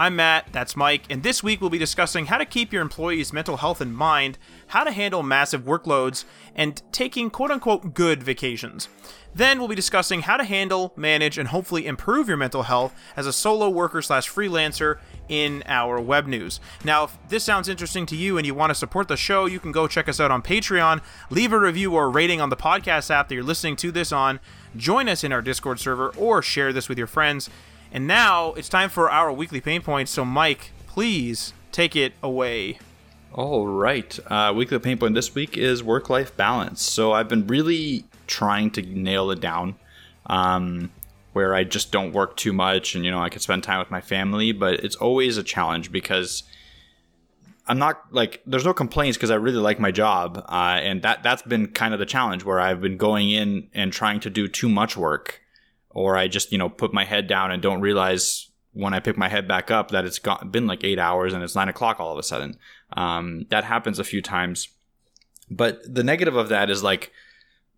I'm Matt, that's Mike, and this week we'll be discussing how to keep your employees' mental health in mind, how to handle massive workloads, and taking quote unquote good vacations. Then we'll be discussing how to handle, manage, and hopefully improve your mental health as a solo worker slash freelancer in our web news. Now, if this sounds interesting to you and you want to support the show, you can go check us out on Patreon, leave a review or rating on the podcast app that you're listening to this on, join us in our Discord server, or share this with your friends. And now it's time for our weekly pain points. So, Mike, please take it away. All right. Uh, weekly pain point this week is work life balance. So, I've been really trying to nail it down. Um, where I just don't work too much and you know I can spend time with my family, but it's always a challenge because I'm not like there's no complaints because I really like my job, uh, and that that's been kind of the challenge where I've been going in and trying to do too much work, or I just you know put my head down and don't realize when I pick my head back up that it's got, been like eight hours and it's nine o'clock all of a sudden. Um, that happens a few times, but the negative of that is like,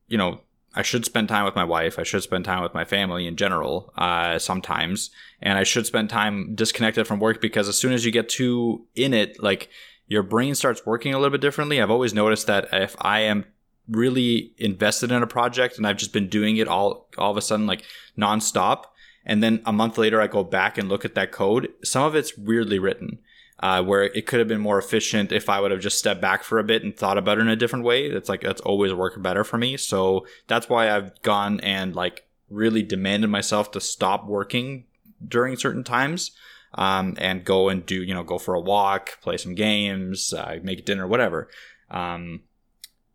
you know, I should spend time with my wife. I should spend time with my family in general uh, sometimes. And I should spend time disconnected from work because as soon as you get too in it, like your brain starts working a little bit differently. I've always noticed that if I am really invested in a project and I've just been doing it all, all of a sudden, like nonstop, and then a month later I go back and look at that code, some of it's weirdly written uh, where it could have been more efficient if I would have just stepped back for a bit and thought about it in a different way. That's like that's always worked better for me. So that's why I've gone and like really demanded myself to stop working during certain times um, and go and do you know go for a walk, play some games, uh, make dinner, whatever. Um,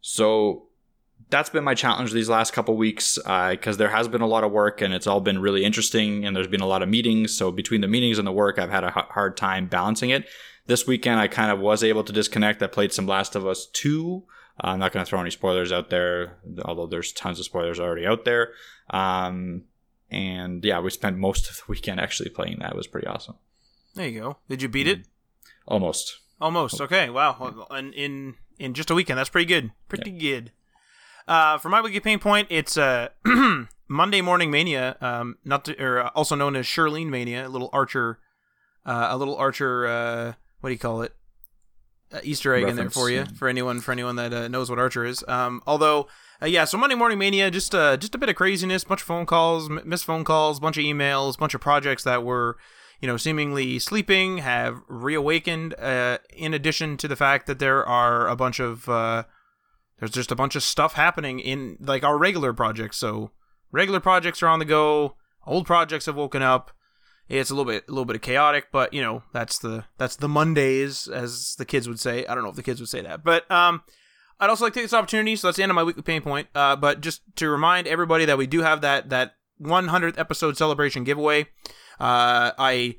so that's been my challenge these last couple weeks because uh, there has been a lot of work and it's all been really interesting and there's been a lot of meetings. So between the meetings and the work i've had a h- hard time balancing it. This weekend i kind of was able to disconnect. I played some last of us 2 uh, i'm not going to throw any spoilers out there although there's tons of spoilers already out there. Um, and yeah we spent most of the weekend actually playing that. It was pretty awesome. There you go. Did you beat it? Almost. Almost. Okay. Wow. And in in just a weekend that's pretty good pretty good uh, for my weekly pain point, it's uh, Monday Morning Mania, um, not to, or uh, also known as Shirlene Mania, a little Archer, uh, a little Archer. Uh, what do you call it? Uh, Easter egg Reference, in there for you, for anyone for anyone that uh, knows what Archer is. Um, although, uh, yeah, so Monday Morning Mania, just uh, just a bit of craziness, bunch of phone calls, m- missed phone calls, bunch of emails, bunch of projects that were you know, seemingly sleeping have reawakened. Uh, in addition to the fact that there are a bunch of uh, there's just a bunch of stuff happening in like our regular projects. So regular projects are on the go. Old projects have woken up. It's a little bit a little bit of chaotic, but you know that's the that's the Mondays as the kids would say. I don't know if the kids would say that, but um, I'd also like to take this opportunity. So that's the end of my weekly pain point. Uh, but just to remind everybody that we do have that that 100th episode celebration giveaway. Uh, I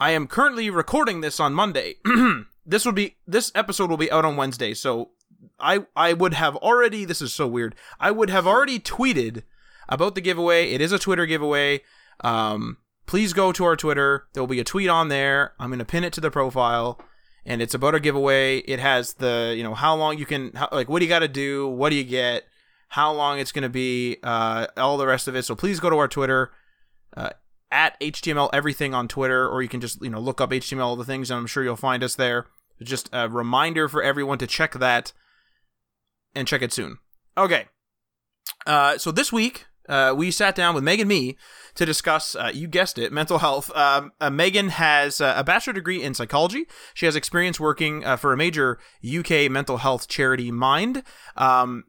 I am currently recording this on Monday. this will be this episode will be out on Wednesday, so I I would have already this is so weird. I would have already tweeted about the giveaway. It is a Twitter giveaway. Um, please go to our Twitter. There will be a tweet on there. I'm to pin it to the profile and it's about a giveaway. It has the, you know, how long you can how, like what do you got to do? What do you get? How long it's going to be, uh, all the rest of it. So please go to our Twitter uh, at HTML everything on Twitter or you can just, you know, look up HTML all the things and I'm sure you'll find us there. Just a reminder for everyone to check that and check it soon. Okay. Uh, so this week, uh, we sat down with Megan me to discuss, uh, you guessed it, mental health. Um, uh, Megan has uh, a bachelor degree in psychology. She has experience working uh, for a major UK mental health charity, Mind. Um,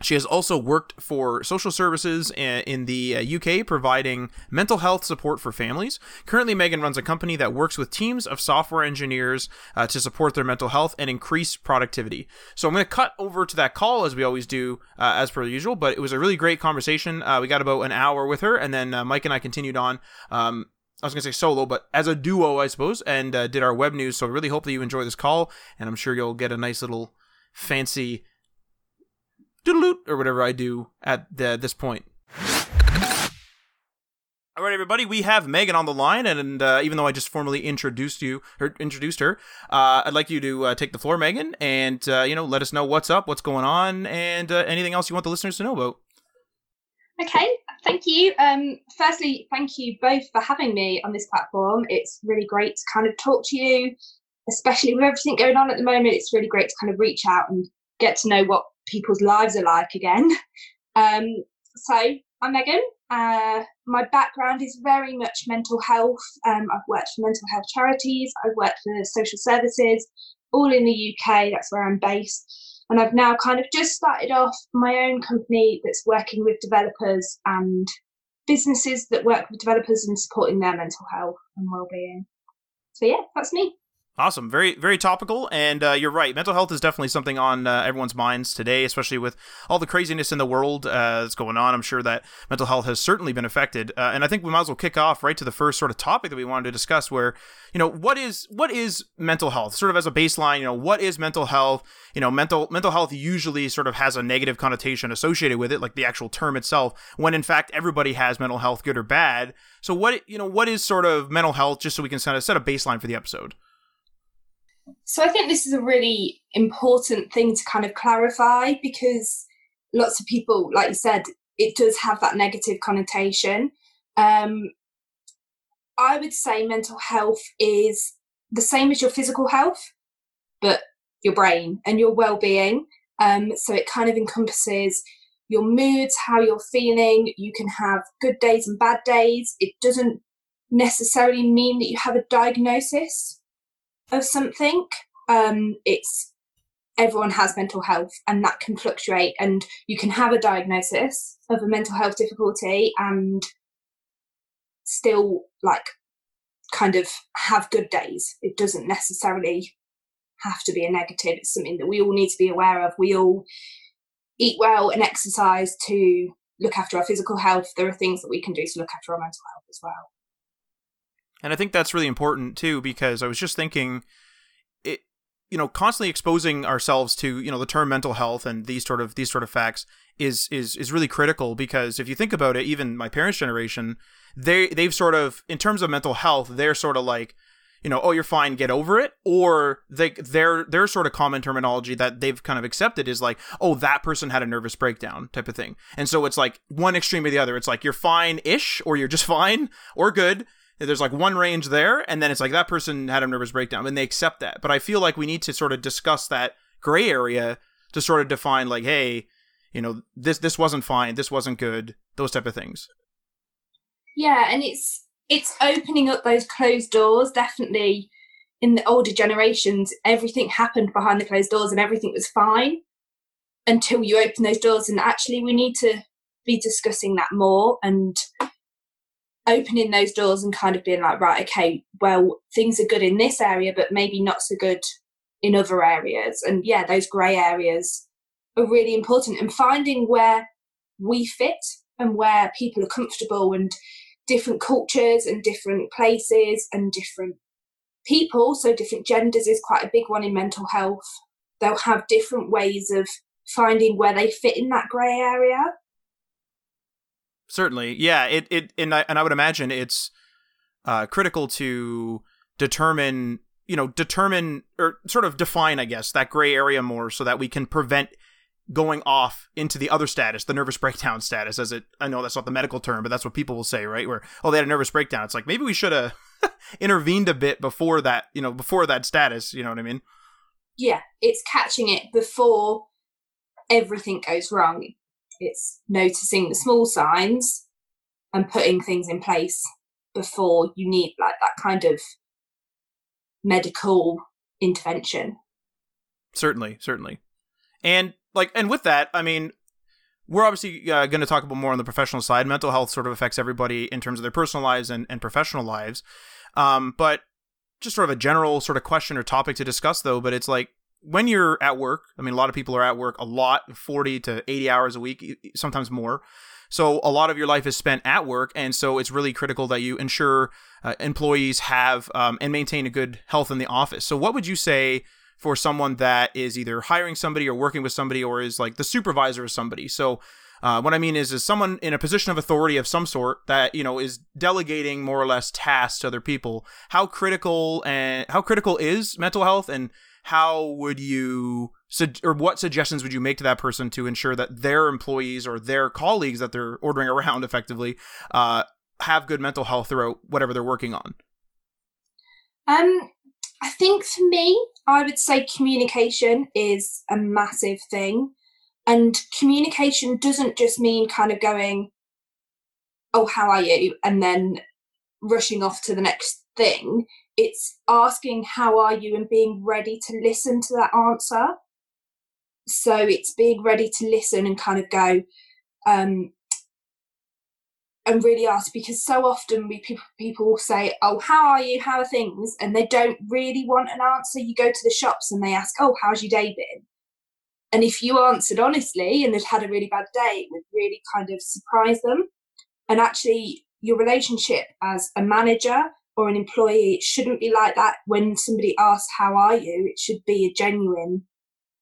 She has also worked for social services in the UK, uh, providing mental health support for families. Currently, Megan runs a company that works with teams of software engineers uh, to support their mental health and increase productivity. So I'm going to cut over to that call as we always do, uh, as per usual. But it was a really great conversation. Uh, we got about an hour with her, and then uh, Mike and I continued on. Um, I was going to say solo, but as a duo, I suppose, and uh, did our web news. So I really hope that you enjoy this call, and I'm sure you'll get a nice little fancy or whatever I do at the, this point. All right, everybody, we have Megan on the line, and uh, even though I just formally introduced you or introduced her, uh, I'd like you to uh, take the floor, Megan, and uh, you know let us know what's up, what's going on, and uh, anything else you want the listeners to know about. Okay, thank you. Um, firstly, thank you both for having me on this platform. It's really great to kind of talk to you, especially with everything going on at the moment. It's really great to kind of reach out and get to know what people's lives are like again. Um, so I'm Megan. Uh, my background is very much mental health. Um, I've worked for mental health charities. I've worked for social services, all in the UK. That's where I'm based. And I've now kind of just started off my own company that's working with developers and businesses that work with developers and supporting their mental health and well-being. So yeah, that's me. Awesome, very very topical, and uh, you're right. Mental health is definitely something on uh, everyone's minds today, especially with all the craziness in the world uh, that's going on. I'm sure that mental health has certainly been affected, uh, and I think we might as well kick off right to the first sort of topic that we wanted to discuss. Where you know what is what is mental health, sort of as a baseline. You know what is mental health? You know mental mental health usually sort of has a negative connotation associated with it, like the actual term itself. When in fact everybody has mental health, good or bad. So what you know what is sort of mental health, just so we can kind of set a baseline for the episode. So I think this is a really important thing to kind of clarify because lots of people, like you said, it does have that negative connotation. Um, I would say mental health is the same as your physical health, but your brain and your well being. Um, so it kind of encompasses your moods, how you're feeling. You can have good days and bad days. It doesn't necessarily mean that you have a diagnosis of something. Um, it's everyone has mental health and that can fluctuate and you can have a diagnosis of a mental health difficulty and still like kind of have good days. It doesn't necessarily have to be a negative. It's something that we all need to be aware of. We all eat well and exercise to look after our physical health. There are things that we can do to look after our mental health as well and I think that's really important too, because I was just thinking, it, you know, constantly exposing ourselves to, you know, the term mental health and these sort of these sort of facts is is is really critical because if you think about it, even my parents' generation, they they've sort of, in terms of mental health, they're sort of like, you know, oh, you're fine, get over it, or they their their sort of common terminology that they've kind of accepted is like, oh, that person had a nervous breakdown type of thing, and so it's like one extreme or the other. It's like you're fine ish, or you're just fine, or good, there's like one range there, and then it's like that person had a nervous breakdown, and they accept that. But I feel like we need to sort of discuss that gray area to sort of define, like, hey, you know, this this wasn't fine, this wasn't good, those type of things. Yeah, and it's it's opening up those closed doors. Definitely, in the older generations, everything happened behind the closed doors, and everything was fine until you open those doors. And actually, we need to be discussing that more and opening those doors and kind of being like, right, okay, well, things are good in this area, but maybe not so good in other areas. And yeah, those grey areas are really important and finding where we fit and where people are comfortable and different cultures and different places and different people. So, different genders is quite a big one in mental health. They'll have different ways of finding where they fit in that grey area. Certainly, yeah. It it and I and I would imagine it's uh, critical to determine you know determine or sort of define I guess that gray area more so that we can prevent going off into the other status, the nervous breakdown status, as it I know that's not the medical term, but that's what people will say, right? Where oh they had a nervous breakdown. It's like maybe we should have intervened a bit before that, you know, before that status, you know what I mean? Yeah, it's catching it before everything goes wrong it's noticing the small signs and putting things in place before you need like that kind of medical intervention certainly certainly and like and with that i mean we're obviously uh, going to talk about more on the professional side. Mental health sort of affects everybody in terms of their personal lives and, and professional lives. Um, but just sort of a general sort of question or topic to discuss, though. But it's like when you're at work, I mean, a lot of people are at work a lot 40 to 80 hours a week, sometimes more. So a lot of your life is spent at work. And so it's really critical that you ensure uh, employees have um, and maintain a good health in the office. So, what would you say? for someone that is either hiring somebody or working with somebody or is like the supervisor of somebody. So uh, what I mean is, is someone in a position of authority of some sort that you know is delegating more or less tasks to other people. How critical and how critical is mental health, and how would you or what suggestions would you make to that person to ensure that their employees or their colleagues that they're ordering around effectively uh, have good mental health throughout whatever they're working on? Um, I think for me, I would say communication is a massive thing. And communication doesn't just mean kind of going, oh, how are you? And then rushing off to the next thing. It's asking, how are you? And being ready to listen to that answer. So it's being ready to listen and kind of go, um, and really ask because so often we people people will say, "Oh, how are you? How are things?" and they don't really want an answer. You go to the shops and they ask, "Oh, how's your day been?" And if you answered honestly and they'd had a really bad day, it would really kind of surprise them. And actually, your relationship as a manager or an employee it shouldn't be like that. When somebody asks, "How are you?" it should be a genuine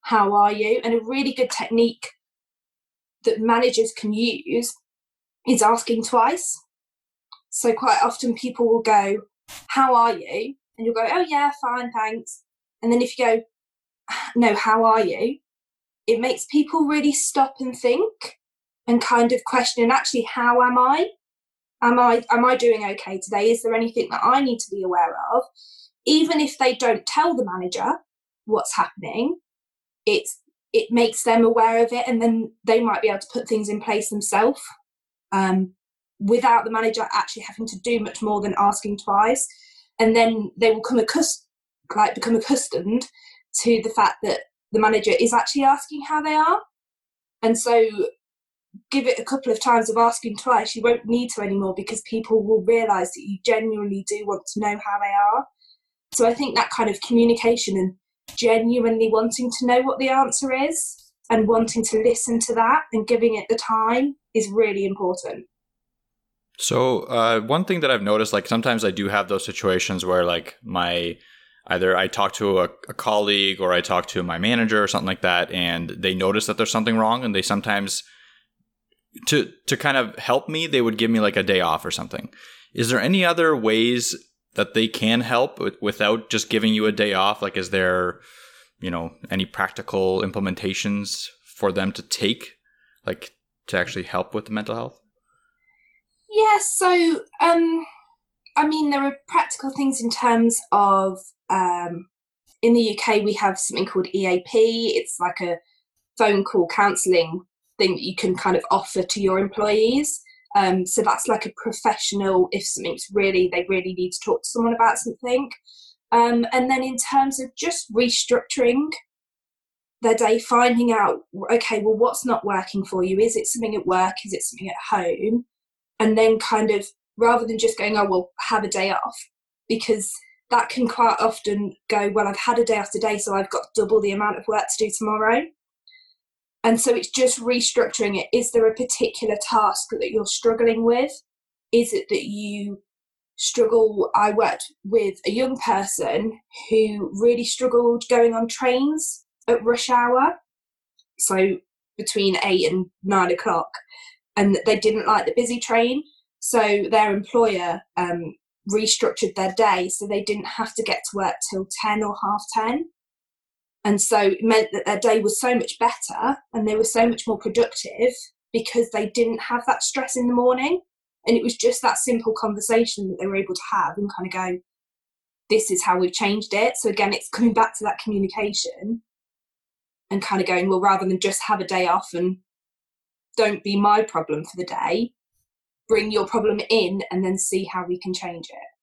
"How are you?" and a really good technique that managers can use is asking twice. So quite often people will go, How are you? And you'll go, Oh, yeah, fine, thanks. And then if you go, No, how are you? It makes people really stop and think and kind of question, actually, how am I? Am I am I doing okay today? Is there anything that I need to be aware of? Even if they don't tell the manager what's happening, it's it makes them aware of it and then they might be able to put things in place themselves um, without the manager actually having to do much more than asking twice. And then they will come accustomed, like become accustomed to the fact that the manager is actually asking how they are. And so give it a couple of times of asking twice, you won't need to anymore because people will realize that you genuinely do want to know how they are. So I think that kind of communication and genuinely wanting to know what the answer is and wanting to listen to that and giving it the time is really important. So uh, one thing that I've noticed, like sometimes I do have those situations where like my either I talk to a, a, colleague or I talk to my manager or something like that, and they notice that there's something wrong, and they sometimes to to kind of help me, they would give me like a day off or something. Is there any other ways that they can help without just giving you a day off? Like, is there you know any practical implementations for them to take, like to actually help with the mental health? Yeah, so um, I mean, there are practical things in terms of um, in the UK we have something called EAP. It's like a phone call counselling thing that you can kind of offer to your employees. Um, so that's like a professional if something's really they really need to talk to someone about something. Um, and then in terms of just restructuring their day, finding out, okay, well, what's not working for you? Is it something at work? Is it something at home? And then kind of rather than just going, oh, well, have a day off, because that can quite often go, well, I've had a day off today, so I've got double the amount of work to do tomorrow. And so it's just restructuring it. Is there a particular task that you're struggling with? Is it that you struggle? I worked with a young person who really struggled going on trains at rush hour, so between eight and nine o'clock, and they didn't like the busy train. So their employer um, restructured their day so they didn't have to get to work till 10 or half 10. And so it meant that their day was so much better and they were so much more productive because they didn't have that stress in the morning. And it was just that simple conversation that they were able to have and kind of go, this is how we've changed it. So again, it's coming back to that communication and kind of going, well, rather than just have a day off and don't be my problem for the day, bring your problem in and then see how we can change it.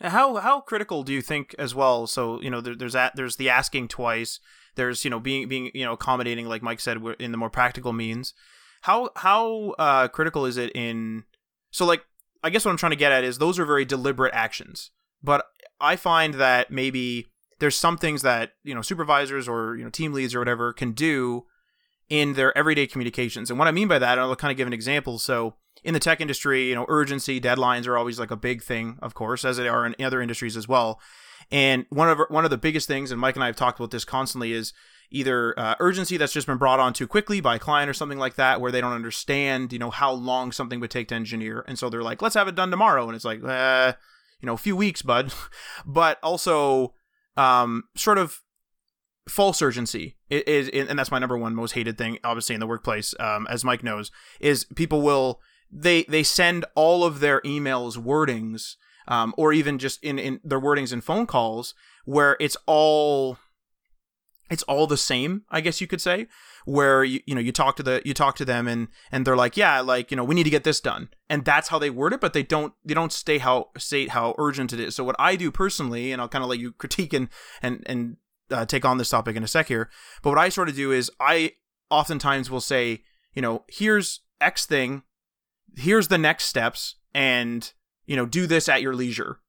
How how critical do you think as well? So you know, there, there's that there's the asking twice. there's you know being being you know accommodating like Mike said in the more practical means. How how uh, critical is it in so like I guess what I'm trying to get at is those are very deliberate actions, but I find that maybe there's some things that you know supervisors or you know team leads or whatever can do in their everyday communications. And what I mean by that, I'll kind of give an example. So in the tech industry, you know, urgency, deadlines are always like a big thing, of course, as they are in other industries as well. And one of one of the biggest things, and Mike and I have talked about this constantly, is either uh, urgency that's just been brought on too quickly by a client or something like that, where they don't understand, you know, how long something would take to engineer, and so they're like, "Let's have it done tomorrow," and it's like, eh, you know, a few weeks, bud. but also, um, sort of false urgency is, and that's my number one most hated thing, obviously in the workplace, um, as Mike knows, is people will they they send all of their emails wordings um, or even just in, in their wordings and phone calls where it's all it's all the same i guess you could say where you, you know you talk to the you talk to them and and they're like yeah like you know we need to get this done. And that's how they word it but they don't they don't stay how state how urgent it is. So what i do personally and i'll kind of let you critique and and and uh, take on this topic in a sec here but what i sort of do is i oftentimes will say you know here's x thing here's the next steps and you know, do this at your leisure.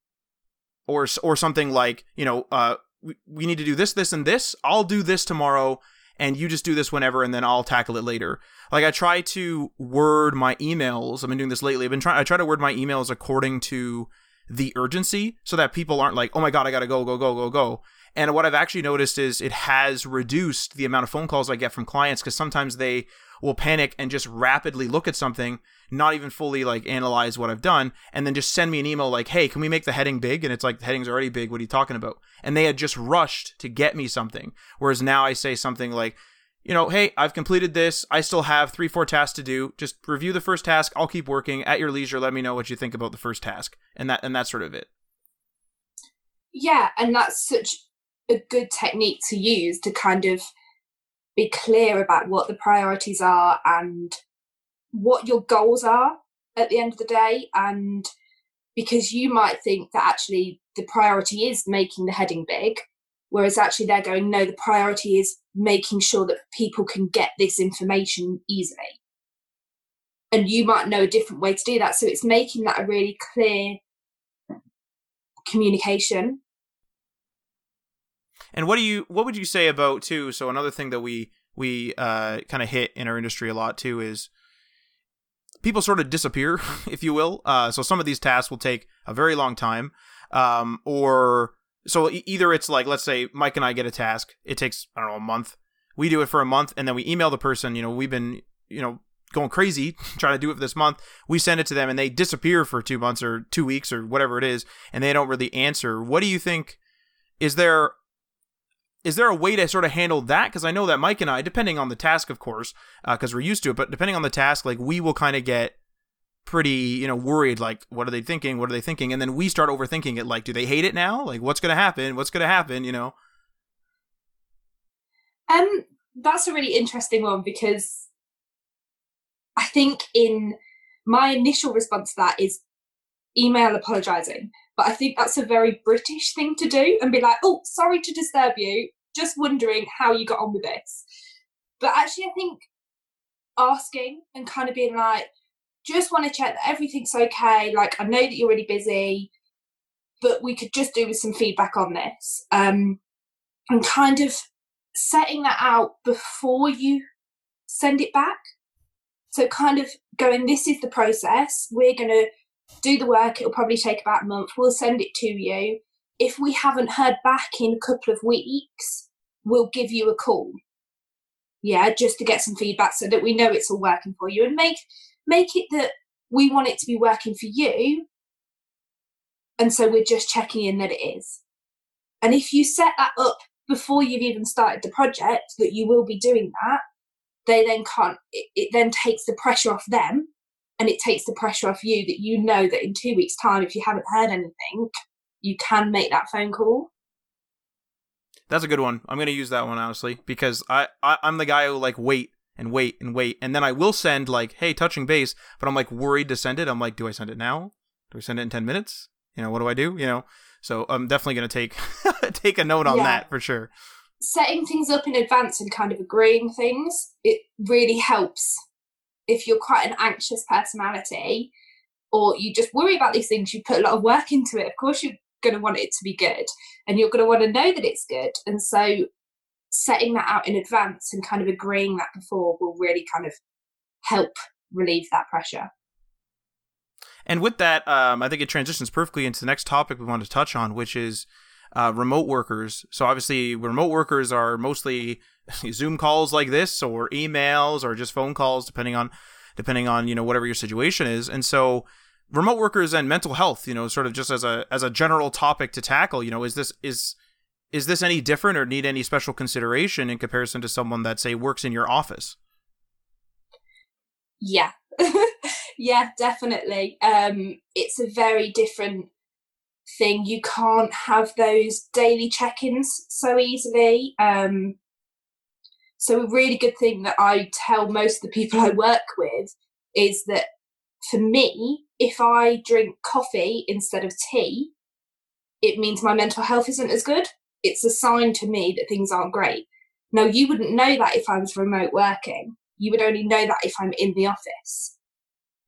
Or, or something like, you know, uh, we, we need to do this, this, and this. I'll do this tomorrow, and you just do this whenever, and then I'll tackle it later. Like I try to word my emails. I've been doing this lately. I've been trying. I try to word my emails according to the urgency, so that people aren't like, "Oh my god, I gotta go, go, go, go, go." And what I've actually noticed is it has reduced the amount of phone calls I get from clients because sometimes they will panic and just rapidly look at something, not even fully like analyze what I've done, and then just send me an email like, hey, can we make the heading big? And it's like, the heading's already big. What are you talking about? And they had just rushed to get me something. Whereas now I say something like, you know, hey, I've completed this. I still have three, four tasks to do. Just review the first task. I'll keep working at your leisure. Let me know what you think about the first task, and that and that's sort of it. Yeah, and that's such a good technique to use to kind of be clear about what the priorities are and what your goals are at the end of the day. And because you might think that actually the priority is making the heading big whereas actually they're going no the priority is making sure that people can get this information easily. And you might know a different way to do that. So it's making that a really clear communication and what do you what would you say about too? So another thing that we we uh, kind of hit in our industry a lot too is people sort of disappear, if you will. Uh, so some of these tasks will take a very long time, um, or so either it's like let's say Mike and I get a task, it takes I don't know a month. We do it for a month, and then we email the person. You know, we've been you know going crazy trying to do it for this month. We send it to them, and they disappear for two months or two weeks or whatever it is, and they don't really answer. What do you think? Is there is there a way to sort of handle that? Because I know that Mike and I, depending on the task, of course, because uh, we're used to it, but depending on the task, like we will kind of get pretty, you know, worried. Like, what are they thinking? What are they thinking? And then we start overthinking it. Like, do they hate it now? Like, what's going to happen? What's going to happen? You know. Um, that's a really interesting one because I think in my initial response to that is email apologizing. But I think that's a very British thing to do and be like, oh, sorry to disturb you just wondering how you got on with this. But actually, I think asking and kind of being like, just want to check that everything's okay. Like, I know that you're really busy, but we could just do with some feedback on this. Um, and kind of setting that out before you send it back. So, kind of going, this is the process. We're going to do the work. It'll probably take about a month. We'll send it to you. If we haven't heard back in a couple of weeks, we'll give you a call. Yeah, just to get some feedback so that we know it's all working for you and make make it that we want it to be working for you. And so we're just checking in that it is. And if you set that up before you've even started the project that you will be doing that, they then can't it, it then takes the pressure off them and it takes the pressure off you that you know that in two weeks' time, if you haven't heard anything, you can make that phone call. That's a good one. I'm gonna use that one honestly because I, I I'm the guy who like wait and wait and wait and then I will send like hey touching base, but I'm like worried to send it. I'm like, do I send it now? Do I send it in ten minutes? You know, what do I do? You know, so I'm definitely gonna take take a note on yeah. that for sure. setting things up in advance and kind of agreeing things, it really helps if you're quite an anxious personality or you just worry about these things, you put a lot of work into it. Of course, you're going to want it to be good and you're going to want to know that it's good. And so, setting that out in advance and kind of agreeing that before will really kind of help relieve that pressure. And with that, um, I think it transitions perfectly into the next topic we want to touch on, which is uh, remote workers. So obviously, remote workers are mostly Zoom calls like this, or emails, or just phone calls, depending on depending on you know whatever your situation is. And so, remote workers and mental health, you know, sort of just as a as a general topic to tackle. You know, is this is is this any different or need any special consideration in comparison to someone that say works in your office? Yeah. yeah, definitely. Um, it's a very different thing. You can't have those daily check ins so easily. Um, so, a really good thing that I tell most of the people I work with is that for me, if I drink coffee instead of tea, it means my mental health isn't as good. It's a sign to me that things aren't great. Now, you wouldn't know that if I was remote working. You would only know that if I'm in the office.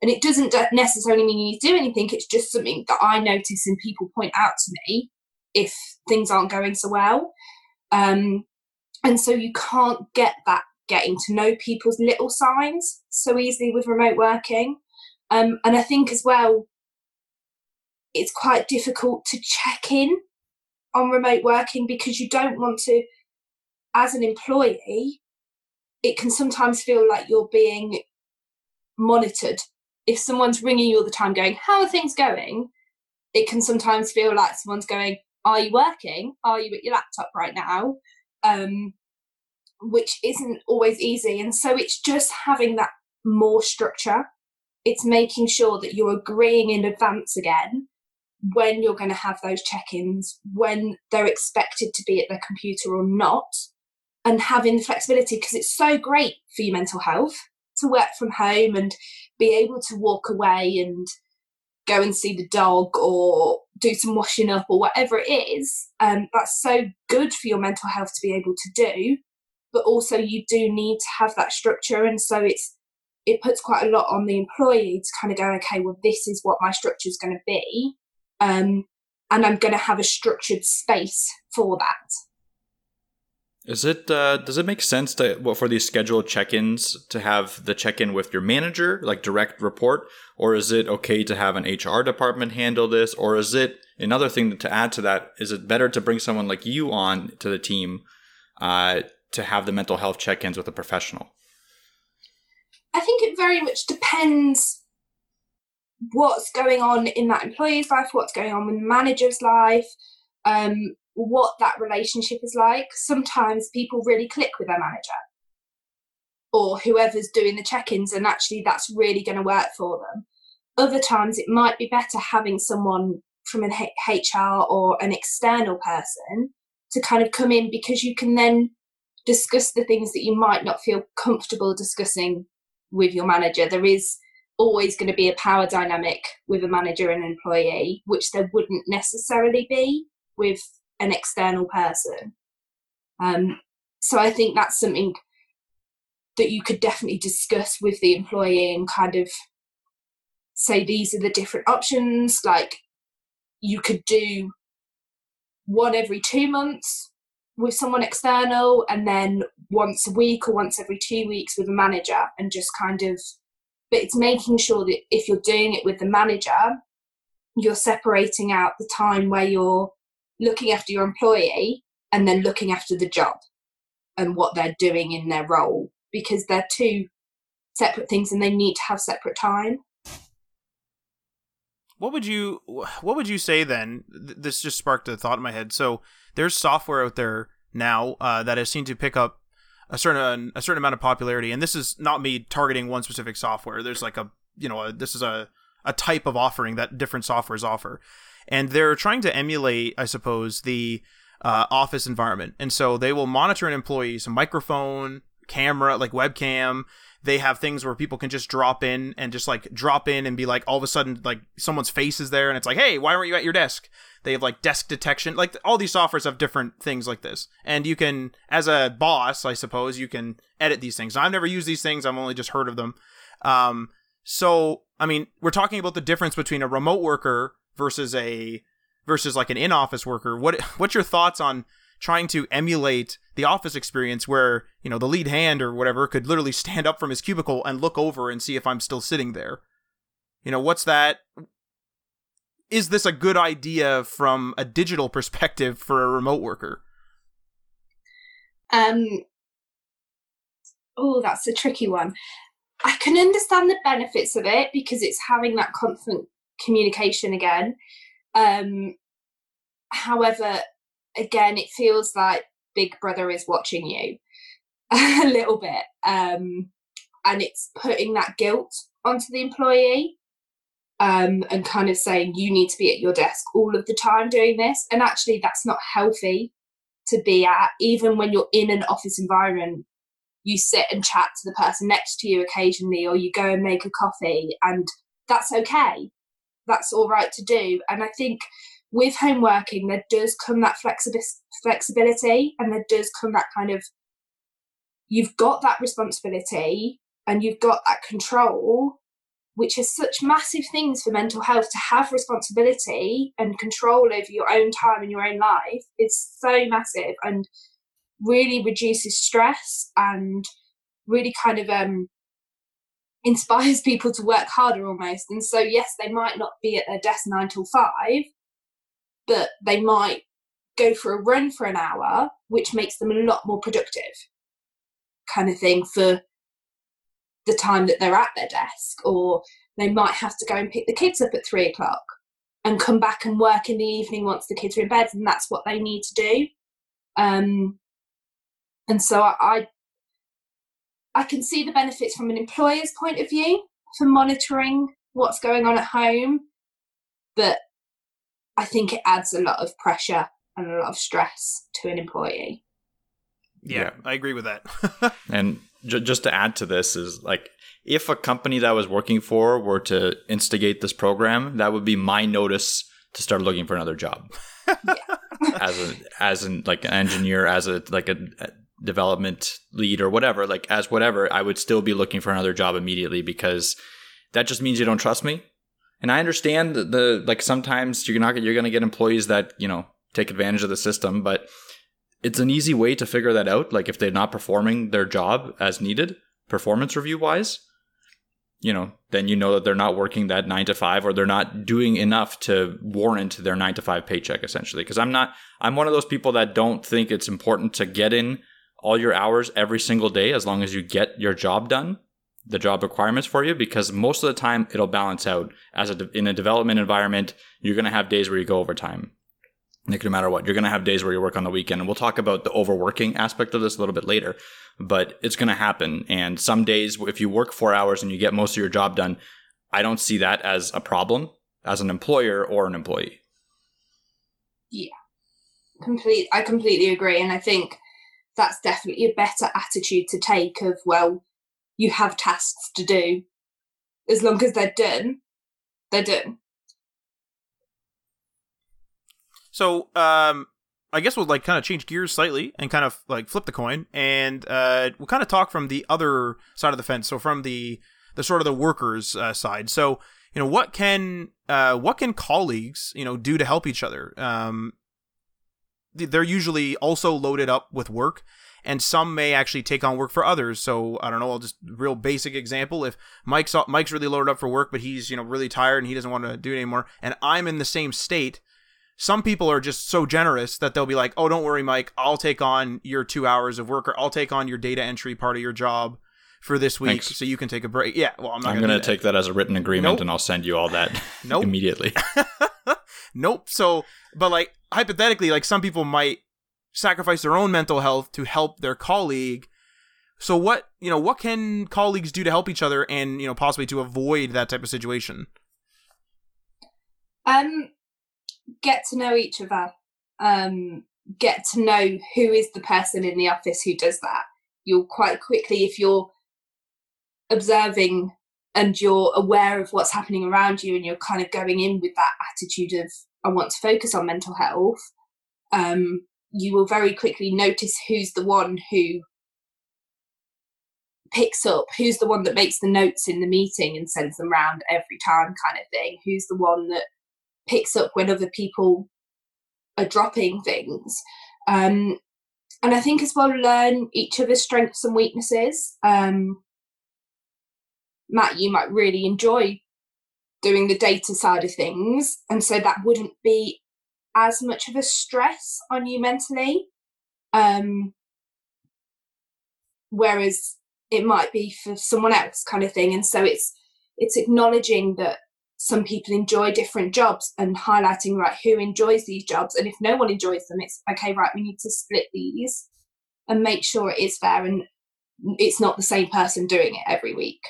And it doesn't necessarily mean you do anything, it's just something that I notice and people point out to me if things aren't going so well. Um, and so you can't get that getting to know people's little signs so easily with remote working. Um, and I think as well, it's quite difficult to check in on remote working because you don't want to, as an employee, it can sometimes feel like you're being monitored if someone's ringing you all the time going, How are things going? It can sometimes feel like someone's going, Are you working? Are you at your laptop right now? Um, which isn't always easy. And so it's just having that more structure. It's making sure that you're agreeing in advance again when you're going to have those check ins, when they're expected to be at their computer or not, and having the flexibility because it's so great for your mental health to work from home and be able to walk away and go and see the dog or do some washing up or whatever it is, um, that's so good for your mental health to be able to do. But also, you do need to have that structure, and so it's it puts quite a lot on the employee to kind of go, okay, well, this is what my structure is going to be, um, and I'm going to have a structured space for that. Is it uh, does it make sense to well, for these scheduled check-ins to have the check-in with your manager, like direct report, or is it okay to have an HR department handle this, or is it another thing to add to that? Is it better to bring someone like you on to the team uh, to have the mental health check-ins with a professional? I think it very much depends what's going on in that employee's life, what's going on with the manager's life. Um, what that relationship is like. Sometimes people really click with their manager or whoever's doing the check ins, and actually that's really going to work for them. Other times it might be better having someone from an HR or an external person to kind of come in because you can then discuss the things that you might not feel comfortable discussing with your manager. There is always going to be a power dynamic with a manager and an employee, which there wouldn't necessarily be with an external person. Um, so I think that's something that you could definitely discuss with the employee and kind of say these are the different options. Like you could do one every two months with someone external and then once a week or once every two weeks with a manager and just kind of but it's making sure that if you're doing it with the manager you're separating out the time where you're looking after your employee and then looking after the job and what they're doing in their role because they're two separate things and they need to have separate time what would you what would you say then? This just sparked a thought in my head. So there's software out there now uh, that has seemed to pick up a certain a certain amount of popularity and this is not me targeting one specific software. There's like a you know a, this is a a type of offering that different softwares offer. And they're trying to emulate, I suppose, the uh, office environment. And so they will monitor an employee's microphone, camera, like webcam, they have things where people can just drop in and just like drop in and be like all of a sudden like someone's face is there and it's like hey why weren't you at your desk? They have like desk detection like all these softwares have different things like this. And you can as a boss i suppose you can edit these things. I've never used these things. I've only just heard of them. Um, so i mean we're talking about the difference between a remote worker versus a versus like an in-office worker. What what's your thoughts on trying to emulate the office experience where you know the lead hand or whatever could literally stand up from his cubicle and look over and see if i'm still sitting there. You know what's that? Is this a good idea from a digital perspective for a remote worker? Um oh that's a tricky one. I can understand the benefits of it because it's having that constant communication again. Um however again, it feels like Big Brother is watching you a little bit. Um, and it's putting that guilt onto the employee um, and kind of saying, you need to be at your desk all of the time doing this. And actually, that's not healthy to be at. Even when you're in an office environment, you sit and chat to the person next to you occasionally, or you go and make a coffee, and that's okay. That's all right to do. And I think with home working, there does come that flexi- flexibility and there does come that kind of you've got that responsibility and you've got that control, which is such massive things for mental health to have responsibility and control over your own time and your own life is so massive and really reduces stress and really kind of um inspires people to work harder almost. And so yes, they might not be at their desk nine till five, but they might go for a run for an hour, which makes them a lot more productive, kind of thing for the time that they're at their desk. Or they might have to go and pick the kids up at three o'clock and come back and work in the evening once the kids are in bed, and that's what they need to do. Um, and so I, I, I can see the benefits from an employer's point of view for monitoring what's going on at home, but I think it adds a lot of pressure and a lot of stress to an employee. Yeah, yeah. I agree with that. and j- just to add to this is like if a company that I was working for were to instigate this program, that would be my notice to start looking for another job. as a as an like an engineer, as a like a, a development lead or whatever, like as whatever, I would still be looking for another job immediately because that just means you don't trust me and I understand the like sometimes you're not you're going to get employees that you know take advantage of the system, but it's an easy way to figure that out. Like if they're not performing their job as needed, performance review wise, you know, then you know that they're not working that nine to five or they're not doing enough to warrant their nine to five paycheck essentially. Because I'm not, I'm one of those people that don't think it's important to get in all your hours every single day as long as you get your job done the job requirements for you because most of the time it'll balance out. As a de- in a development environment you're going to have days where you go overtime. Like no matter what you're going to have days where you work on the weekend. And we'll talk about the overworking aspect of this a little bit later but it's going to happen. And some days if you work four hours and you get most of your job done i don't see that as a problem as an employer or an employee. Yeah. Complete i completely agree. And i think that's definitely a better attitude to take of well you have tasks to do. As long as they're done, they're done. So, um, I guess we'll like kind of change gears slightly and kind of like flip the coin, and uh, we'll kind of talk from the other side of the fence. So from the the sort of the workers uh, side. So you know what can uh, what can colleagues you know do to help each other? Um, they're usually also loaded up with work and some may actually take on work for others. So I don't know. I'll just real basic example. If Mike's Mike's really loaded up for work, but he's you know really tired and he doesn't want to do it anymore, and I'm in the same state. Some people are just so generous that they'll be like, "Oh, don't worry, Mike. I'll take on your two hours of work, or I'll take on your data entry part of your job." for this week, Thanks. so you can take a break. Yeah, well, I'm not. I'm going to take that as a written agreement, nope. and I'll send you all that nope. immediately. nope. So, but like hypothetically, like some people might sacrifice their own mental health to help their colleague. So what, you know, what can colleagues do to help each other and, you know, possibly to avoid that type of situation? Um get to know each other. Um get to know who is the person in the office who does that. You'll quite quickly if you're observing and you're aware of what's happening around you and you're kind of going in with that attitude of i want to focus on mental health um, you will very quickly notice who's the one who picks up who's the one that makes the notes in the meeting and sends them round every time kind of thing who's the one that picks up when other people are dropping things. Um, and i think as well learn each other's strengths and weaknesses. Um, matt you might really enjoy doing the data side of things and so that wouldn't be as much of a stress on you mentally um, whereas it might be for someone else kind of thing. And so it's it's acknowledging that some people enjoy different jobs and highlighting right who enjoys these jobs. And if no one enjoys them it's okay right we need to split these and make sure it is fair and it's not the same person doing it every week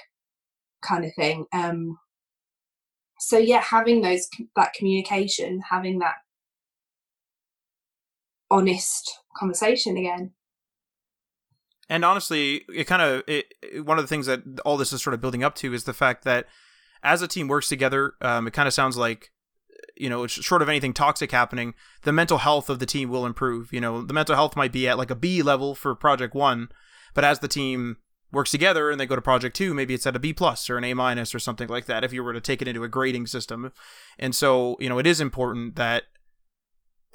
kind of thing. Um so yeah having those that communication having that honest conversation again and honestly, it kind of it, one of the things that all this is sort of building up to is the fact that as a team works together, um, it kind of sounds like you know, short of anything toxic happening, the mental health of the team will improve. You know, the mental health might be at like a B level for project one, but as the team works together and they go to project two, maybe it's at a B plus or an A minus or something like that. If you were to take it into a grading system, and so you know, it is important that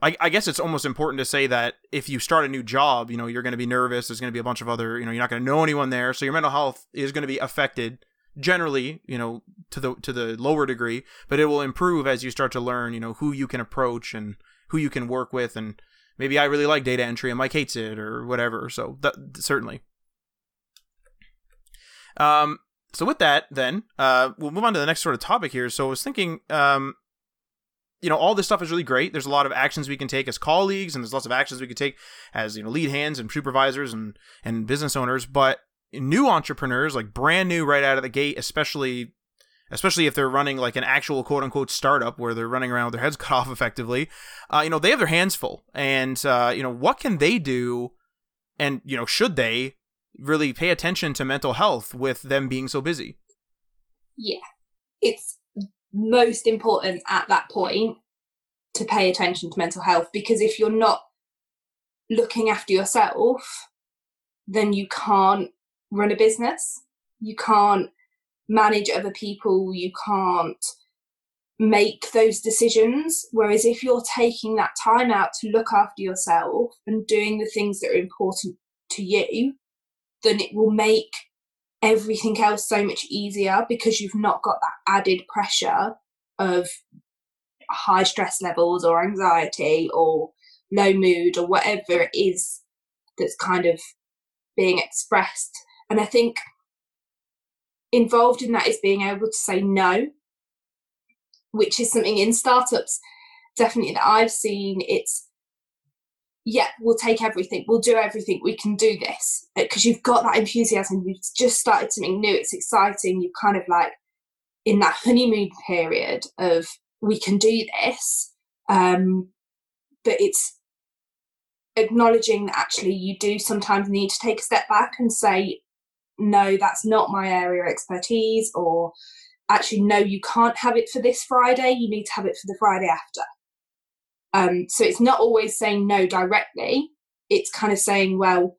I, I, guess it's almost important to say that if you start a new job, you know, you're going to be nervous. There's going to be a bunch of other, you know, you're not going to know anyone there, so your mental health is going to be affected generally, you know, to the to the lower degree, but it will improve as you start to learn, you know, who you can approach and who you can work with, and maybe I really like data entry and Mike hates it or whatever. So that certainly. Um. So with that, then uh, we'll move on to the next sort of topic here. So I was thinking, um, you know, all this stuff is really great. There's a lot of actions we can take as colleagues, and there's lots of actions we can take as you know lead hands and supervisors and and business owners. But new entrepreneurs, like brand new right out of the gate, especially especially if they're running like an actual quote unquote startup where they're running around with their heads cut off effectively, uh, you know, they have their hands full. And uh, you know, what can they do? And you know, should they really pay attention to mental health with them being so busy? Yeah, it's most important at that point to pay attention to mental health because if you're not looking after yourself, then you can't run a business. You can't manage other people. You can't make those decisions. Whereas if you're taking that time out to look after yourself and doing the things that are important to you, then it will make everything else so much easier because you've not got that added pressure of high stress levels or anxiety or low mood or whatever it is that's kind of being expressed. And I think involved in that is being able to say no, which is something in startups definitely that I've seen. It's yeah, we'll take everything, we'll do everything, we can do this. Because you've got that enthusiasm, you've just started something new, it's exciting, you're kind of like in that honeymoon period of we can do this. Um, but it's acknowledging that actually you do sometimes need to take a step back and say, no, that's not my area of expertise, or actually, no, you can't have it for this Friday, you need to have it for the Friday after. Um, so it's not always saying no directly. It's kind of saying, well,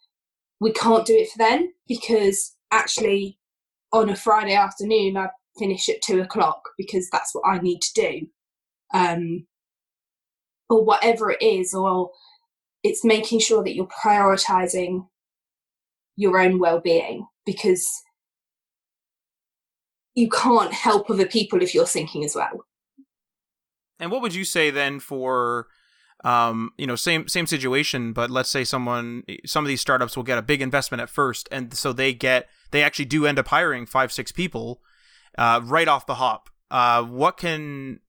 we can't do it for then because actually on a Friday afternoon, I finish at two o'clock because that's what I need to do. Um, or whatever it is, or it's making sure that you're prioritizing your own well being because you can't help other people if you're sinking as well. And what would you say then for um, you know, same same situation, but let's say someone some of these startups will get a big investment at first and so they get they actually do end up hiring 5 6 people uh, right off the hop. Uh, what can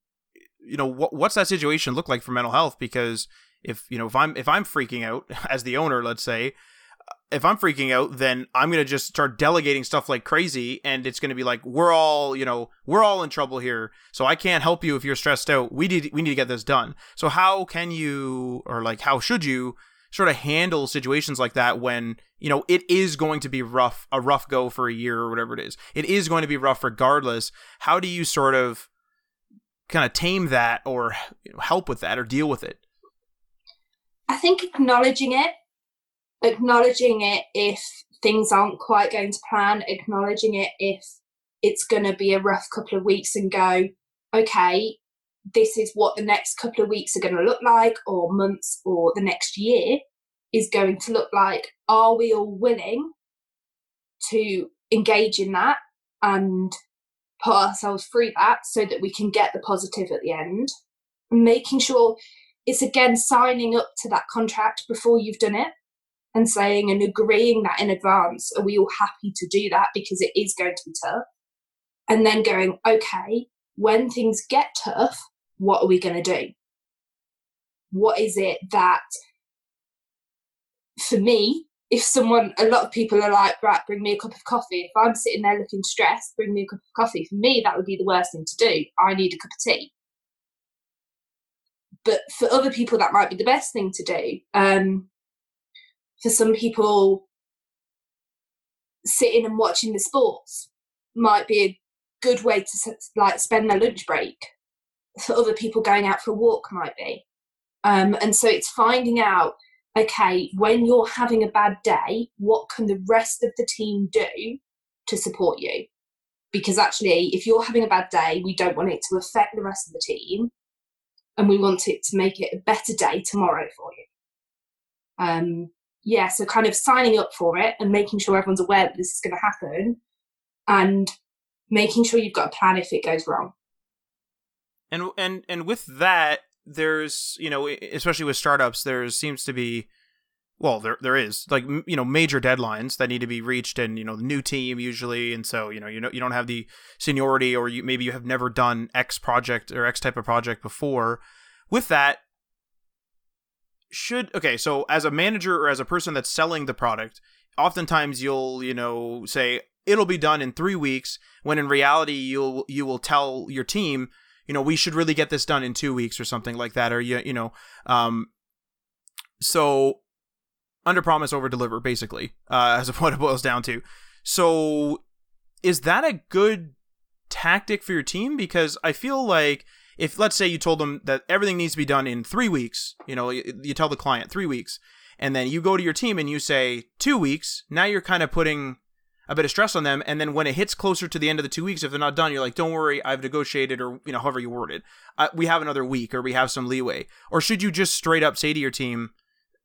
you know what what's that situation look like for mental health because if you know if I'm if I'm freaking out as the owner, let's say, if I'm freaking out, then I'm gonna just start delegating stuff like crazy, and it's gonna be like we're all, you know, we're all in trouble here. So I can't help you if you're stressed out. We need we need to get this done. So how can you, or like how should you, sort of handle situations like that when you know it is going to be rough a rough go for a year or whatever it is it is going to be rough regardless how do you sort of kind of tame that or help with that or deal with it i think acknowledging it acknowledging it if things aren't quite going to plan acknowledging it if it's going to be a rough couple of weeks and go okay this is what the next couple of weeks are going to look like, or months, or the next year is going to look like. Are we all willing to engage in that and put ourselves through that so that we can get the positive at the end? Making sure it's again signing up to that contract before you've done it and saying and agreeing that in advance. Are we all happy to do that because it is going to be tough? And then going, okay, when things get tough, what are we going to do? What is it that, for me, if someone, a lot of people are like, right, bring me a cup of coffee. If I'm sitting there looking stressed, bring me a cup of coffee. For me, that would be the worst thing to do. I need a cup of tea. But for other people, that might be the best thing to do. Um, for some people, sitting and watching the sports might be a good way to like spend their lunch break for other people going out for a walk might be. Um, and so it's finding out, okay, when you're having a bad day, what can the rest of the team do to support you? Because actually, if you're having a bad day, we don't want it to affect the rest of the team, and we want it to make it a better day tomorrow for you. Um, yeah, so kind of signing up for it and making sure everyone's aware that this is going to happen, and making sure you've got a plan if it goes wrong. And and and with that there's you know especially with startups there seems to be well there there is like you know major deadlines that need to be reached and you know the new team usually and so you know you know you don't have the seniority or you maybe you have never done x project or x type of project before. With that should okay so as a manager or as a person that's selling the product oftentimes you'll you know say it'll be done in 3 weeks when in reality you'll you will tell your team you know, we should really get this done in two weeks or something like that, or you, you know, um, so under promise, over deliver, basically, uh, as of what it boils down to. So, is that a good tactic for your team? Because I feel like if let's say you told them that everything needs to be done in three weeks, you know, you, you tell the client three weeks, and then you go to your team and you say two weeks. Now you're kind of putting a bit of stress on them and then when it hits closer to the end of the two weeks if they're not done you're like don't worry i've negotiated or you know however you word it. We have another week or we have some leeway. Or should you just straight up say to your team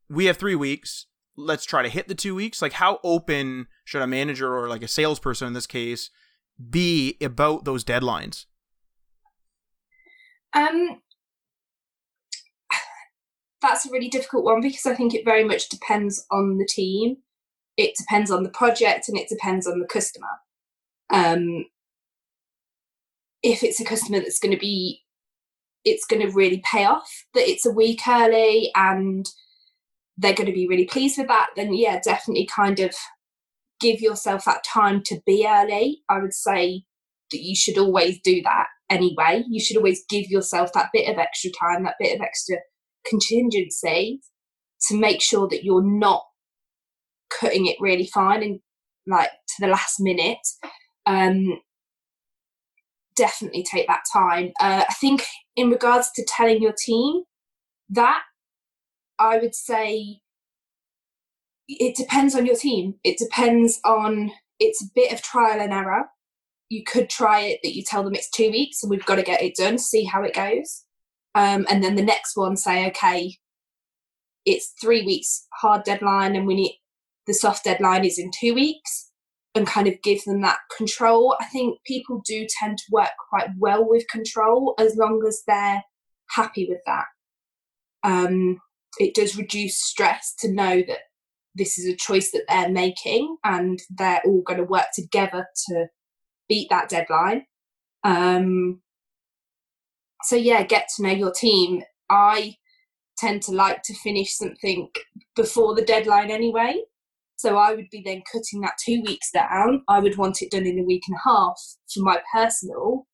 we have three weeks let's try to hit the two weeks? Like how open should a manager or like a salesperson in this case be about those deadlines um that's a really difficult one because i think it very much depends on the team it depends on the project and it depends on the customer. Um, if it's a customer that's going to be, it's going to really pay off that it's a week early and they're going to be really pleased with that, then yeah, definitely kind of give yourself that time to be early. I would say that you should always do that anyway. You should always give yourself that bit of extra time, that bit of extra contingency to make sure that you're not cutting it really fine and like to the last minute. Um definitely take that time. Uh, i think in regards to telling your team that i would say it depends on your team. It depends on it's a bit of trial and error you could try it that you tell them it's two weeks and we've got to get it done see how it goes um, and then the next one say okay it's three weeks hard deadline and we need the soft deadline is in two weeks and kind of give them that control. I think people do tend to work quite well with control as long as they're happy with that. Um, it does reduce stress to know that this is a choice that they're making and they're all going to work together to beat that deadline. Um, so, yeah, get to know your team. I tend to like to finish something before the deadline anyway. So I would be then cutting that two weeks down. I would want it done in a week and a half for my personal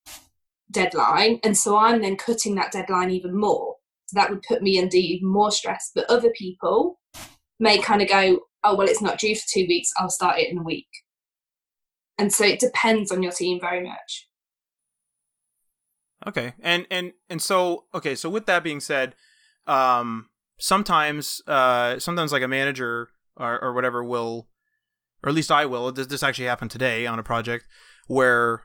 deadline. And so I'm then cutting that deadline even more. So that would put me under even more stress. But other people may kind of go, oh, well, it's not due for two weeks. I'll start it in a week. And so it depends on your team very much. Okay. And, and, and so, okay. So with that being said, um, sometimes, uh, sometimes like a manager or, or whatever will, or at least I will, this, this actually happened today on a project where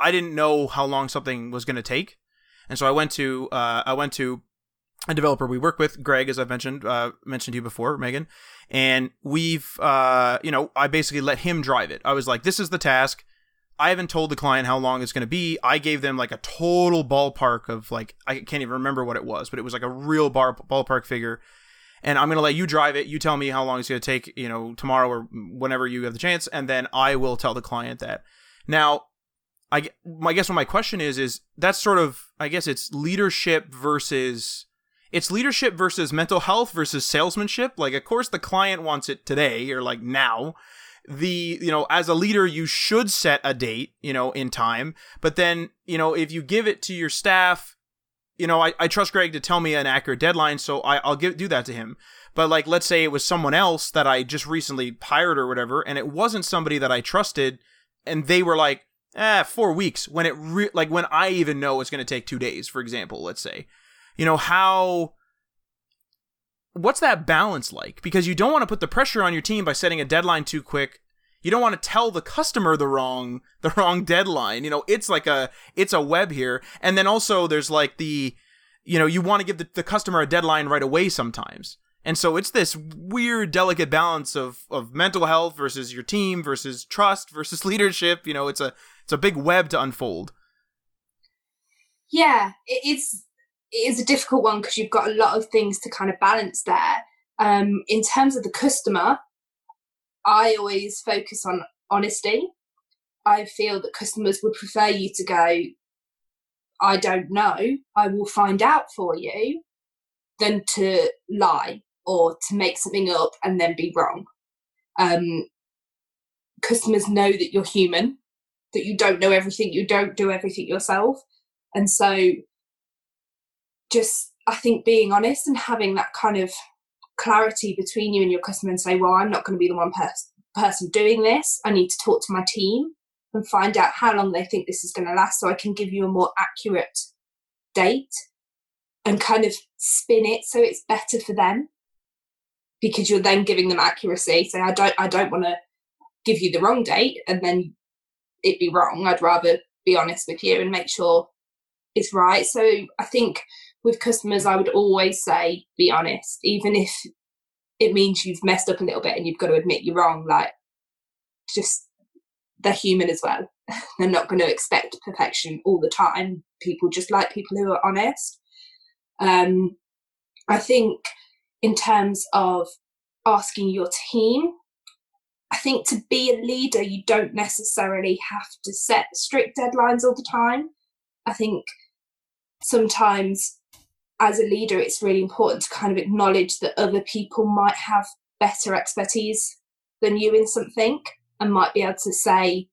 I didn't know how long something was going to take. And so I went to, uh, I went to a developer we work with, Greg, as I've mentioned, uh, mentioned to you before, Megan, and we've, uh, you know, I basically let him drive it. I was like, this is the task. I haven't told the client how long it's going to be. I gave them like a total ballpark of like, I can't even remember what it was, but it was like a real bar, ballpark figure. And I'm going to let you drive it. You tell me how long it's going to take, you know, tomorrow or whenever you have the chance. And then I will tell the client that. Now, I, I guess what my question is, is that's sort of, I guess it's leadership versus, it's leadership versus mental health versus salesmanship. Like, of course, the client wants it today or like now. The, you know, as a leader, you should set a date, you know, in time. But then, you know, if you give it to your staff, you know, I, I trust Greg to tell me an accurate deadline, so I, I'll give do that to him. But like, let's say it was someone else that I just recently hired or whatever, and it wasn't somebody that I trusted, and they were like, eh, four weeks when it re- like when I even know it's going to take two days, for example, let's say you know how what's that balance like? Because you don't want to put the pressure on your team by setting a deadline too quick. You don't want to tell the customer the wrong the wrong deadline. You know it's like a it's a web here. And then also there's like the you know you want to give the, the customer a deadline right away sometimes. And so it's this weird delicate balance of of mental health versus your team versus trust versus leadership. You know it's a it's a big web to unfold. Yeah it's it is a difficult one because you've got a lot of things to kind of balance there. Um, in terms of the customer, I always focus on honesty. I feel that customers would prefer you to go, I don't know, I will find out for you, than to lie or to make something up and then be wrong. Um, customers know that you're human, that you don't know everything, you don't do everything yourself. And so just I think being honest and having that kind of clarity between you and your customer and say, well, I'm not going to be the one pers- person doing this. I need to talk to my team and find out how long they think this is going to last so I can give you a more accurate date and kind of spin it so it's better for them because you're then giving them accuracy. So I don't I don't want to give you the wrong date and then it'd be wrong. I'd rather be honest with you and make sure it's right. So I think with customers, I would always say, be honest, even if it means you've messed up a little bit and you've got to admit you're wrong. Like, just they're human as well. they're not going to expect perfection all the time. People just like people who are honest. Um, I think in terms of asking your team, I think to be a leader, you don't necessarily have to set strict deadlines all the time. I think sometimes as a leader, it's really important to kind of acknowledge that other people might have better expertise than you in something and might be able to say,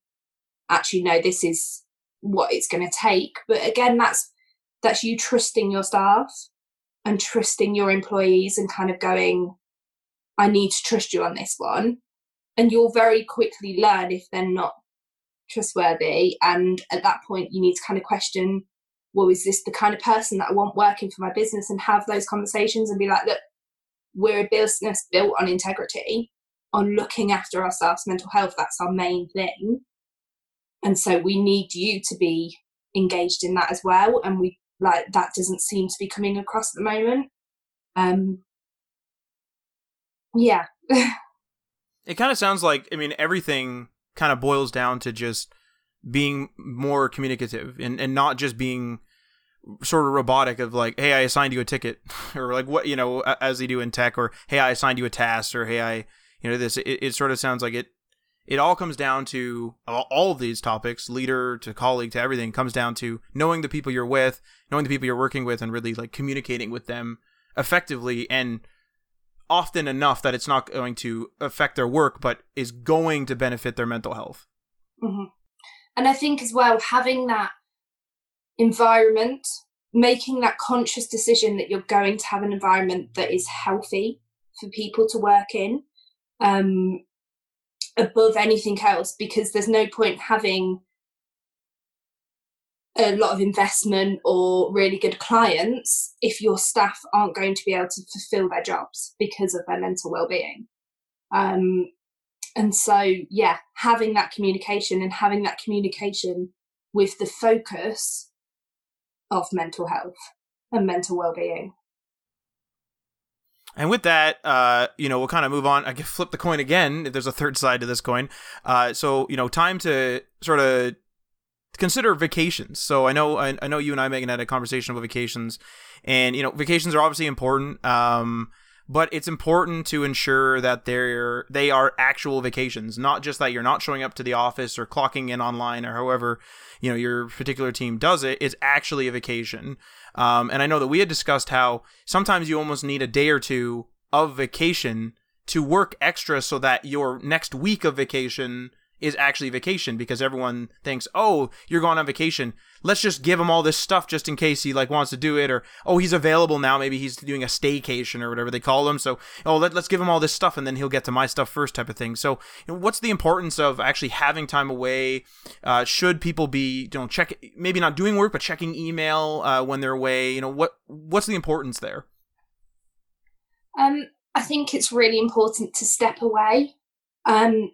actually, no, this is what it's going to take. But again, that's that's you trusting your staff and trusting your employees and kind of going, I need to trust you on this one. And you'll very quickly learn if they're not trustworthy. And at that point, you need to kind of question well, is this the kind of person that I want working for my business and have those conversations and be like, look, we're a business built on integrity, on looking after our staff's mental health. That's our main thing. And so we need you to be engaged in that as well. And we like that doesn't seem to be coming across at the moment. Um yeah. it kind of sounds like I mean everything kind of boils down to just being more communicative and, and not just being sort of robotic of like hey i assigned you a ticket or like what you know as they do in tech or hey i assigned you a task or hey i you know this it, it sort of sounds like it it all comes down to all of these topics leader to colleague to everything comes down to knowing the people you're with knowing the people you're working with and really like communicating with them effectively and often enough that it's not going to affect their work but is going to benefit their mental health mm-hmm. And I think as well, having that environment making that conscious decision that you're going to have an environment that is healthy for people to work in um, above anything else because there's no point having a lot of investment or really good clients if your staff aren't going to be able to fulfill their jobs because of their mental well-being. Um, and so yeah having that communication and having that communication with the focus of mental health and mental well-being and with that, uh, you know, we'll kind of move on. I can flip the coin again if there's a third side to this coin. Uh, so, you know, time to sort of consider vacations. So I know I, I, know you and I, Megan, had a conversation about vacations, and you know vacations are obviously important. Um, but it's important to ensure that they're they are actual vacations, not just that you're not showing up to the office or clocking in online or however you know your particular team does it. It's actually a vacation. Um, and I know that we had discussed how sometimes you almost need a day or two of vacation to work extra so that your next week of vacation is actually vacation because everyone thinks, oh, you're going on vacation. Let's just give him all this stuff just in case he like wants to do it, or oh, he's available now. Maybe he's doing a staycation or whatever they call them. So oh, let, us give him all this stuff and then he'll get to my stuff first, type of thing. So you know, what's the importance of actually having time away? Uh, should people be you know check maybe not doing work but checking email uh, when they're away? You know what what's the importance there? Um, I think it's really important to step away. Um,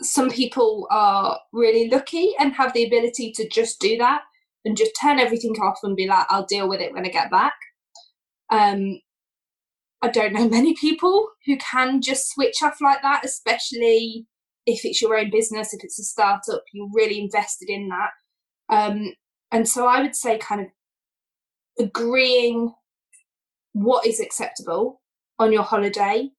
some people are really lucky and have the ability to just do that and just turn everything off and be like, I'll deal with it when I get back. Um, I don't know many people who can just switch off like that, especially if it's your own business, if it's a startup, you're really invested in that. Um, and so I would say, kind of agreeing what is acceptable on your holiday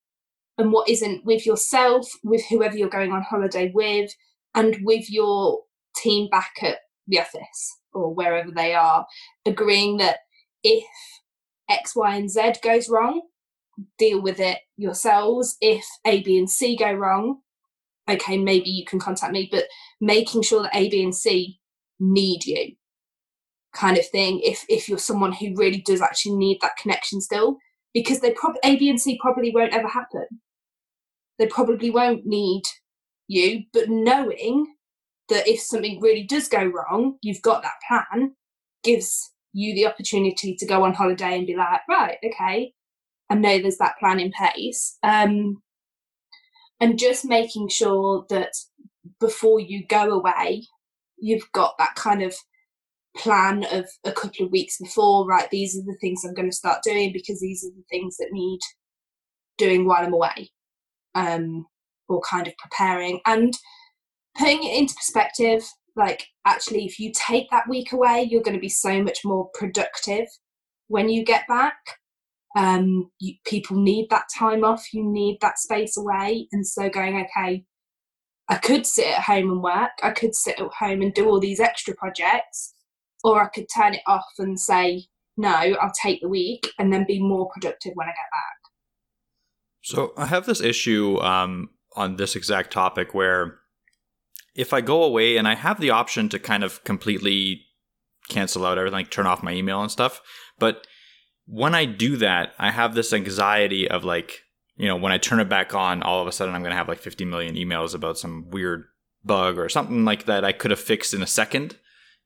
and what isn't with yourself, with whoever you're going on holiday with, and with your team back at the office or wherever they are, agreeing that if X, Y, and Z goes wrong, deal with it yourselves. If A, B, and C go wrong, okay, maybe you can contact me, but making sure that A, B, and C need you kind of thing if if you're someone who really does actually need that connection still because they probably A, B, and C probably won't ever happen they probably won't need you, but knowing that if something really does go wrong, you've got that plan gives you the opportunity to go on holiday and be like, right, okay, I know there's that plan in place. Um, and just making sure that before you go away, you've got that kind of plan of a couple of weeks before, right, these are the things I'm going to start doing because these are the things that need doing while I'm away um, or kind of preparing. And putting it into perspective like actually if you take that week away you're going to be so much more productive when you get back. Um, you, people need that time off you need that space away. And so going okay i could sit at home and work i could sit at home and do all these extra projects or i could turn it off and say no i'll take the week and then be more productive when i get back so I have this issue um, on this exact topic where if I go away and I have the option to kind of completely cancel out everything, like turn off my email and stuff, but when I do that, I have this anxiety of like, you know, when I turn it back on, all of a sudden I'm going to have like 50 million emails about some weird bug or something like that I could have fixed in a second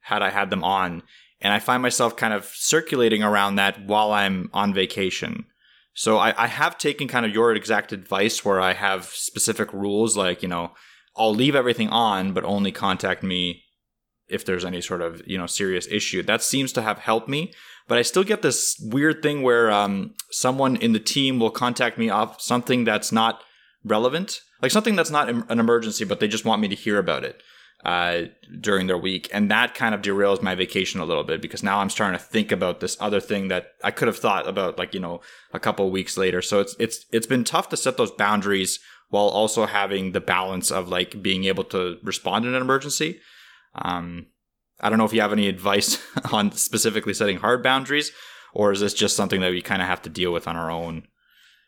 had I had them on. And I find myself kind of circulating around that while I'm on vacation. So I, I have taken kind of your exact advice where I have specific rules like, you know, I'll leave everything on, but only contact me if there's any sort of, you know, serious issue. That seems to have helped me. But I still get this weird thing where um, someone in the team will contact me off something that's not relevant, like something that's not an emergency, but they just want me to hear about it uh, during their week. And that kind of derails my vacation a little bit because now I'm starting to think about this other thing that I could have thought about like, you know, a couple weeks later. So it's, it's, it's been tough to set those boundaries while also having the balance of like being able to respond in an emergency. Um, I don't know if you have any advice on specifically setting hard boundaries or is this just something that we kind of have to deal with on our own?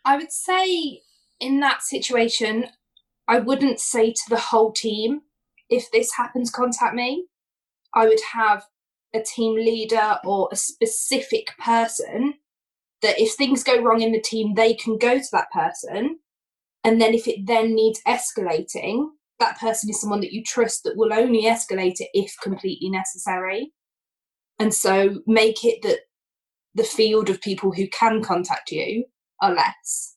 I would say in that situation, I wouldn't say to the whole team, if this happens, contact me. I would have a team leader or a specific person that if things go wrong in the team, they can go to that person. And then if it then needs escalating, that person is someone that you trust that will only escalate it if completely necessary. And so make it that the field of people who can contact you are less.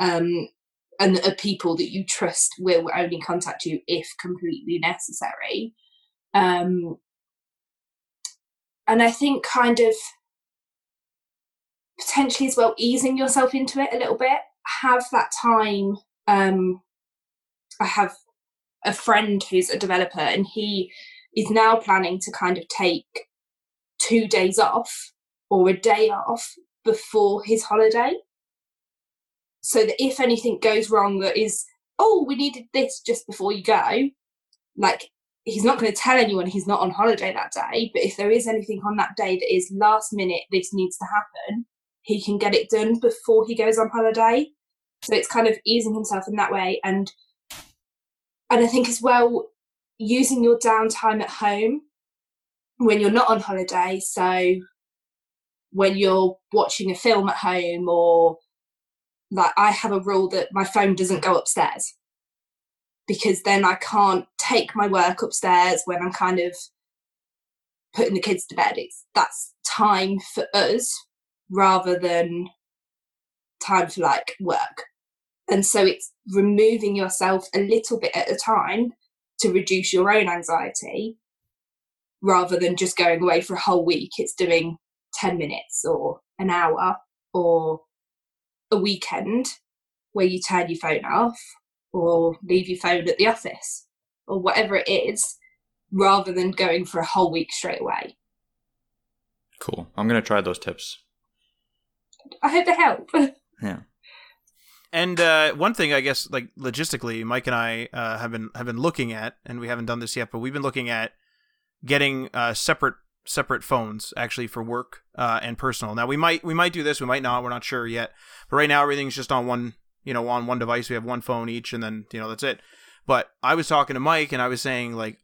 Um, and are people that you trust will only contact you if completely necessary. Um, and I think kind of potentially as well easing yourself into it a little bit. Have that time. Um, I have a friend who's a developer, and he is now planning to kind of take two days off or a day off before his holiday so that if anything goes wrong that is oh we needed this just before you go like he's not going to tell anyone he's not on holiday that day but if there is anything on that day that is last minute this needs to happen he can get it done before he goes on holiday. So it's kind of easing himself in that way and and i think as well using your downtime at home when you're not on holiday so when you're watching a film at home or like I have a rule that my phone doesn't go upstairs because then I can't take my work upstairs when I'm kind of putting the kids to bed. It's that's time for us rather than time for like work. And so it's removing yourself a little bit at a time to reduce your own anxiety rather than just going away for a whole week. It's doing 10 minutes or an hour or a weekend where you turn your phone off or leave your phone at the office or whatever it is rather than going for a whole week straight away. Cool. I'm going to try those tips. I hope they help. Yeah. And uh, one thing, I guess, like logistically, Mike and I uh, have been have been looking at, and we haven't done this yet, but we've been looking at getting uh, separate separate phones actually for work uh, and personal. Now we might we might do this, we might not, we're not sure yet. But right now everything's just on one you know on one device. We have one phone each, and then you know that's it. But I was talking to Mike, and I was saying like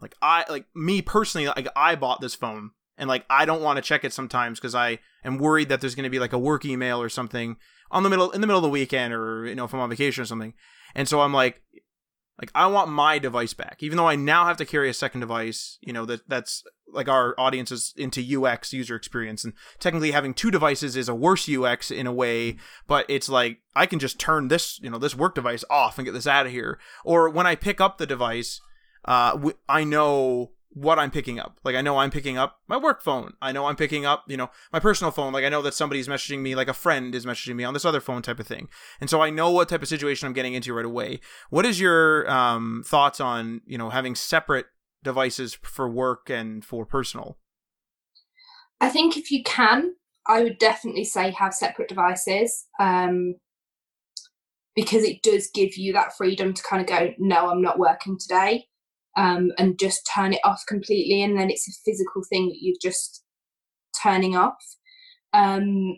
like I like me personally like I bought this phone and like I don't want to check it sometimes because I am worried that there's going to be like a work email or something on the middle in the middle of the weekend or you know if I'm on vacation or something. And so I'm like like I want my device back, even though I now have to carry a second device. You know that that's like our audience is into UX user experience, and technically having two devices is a worse UX in a way. But it's like I can just turn this you know this work device off and get this out of here. Or when I pick up the device, uh, I know what I'm picking up. Like I know I'm picking up my work phone. I know I'm picking up, you know, my personal phone. Like I know that somebody's messaging me, like a friend is messaging me on this other phone type of thing. And so I know what type of situation I'm getting into right away. What is your um, thoughts on, you know, having separate devices for work and for personal? I think if you can, I would definitely say have separate devices. Um, because it does give you that freedom to kind of go, no, I'm not working today um, and just turn it off completely. And then it's a physical thing that you're just turning off. Um,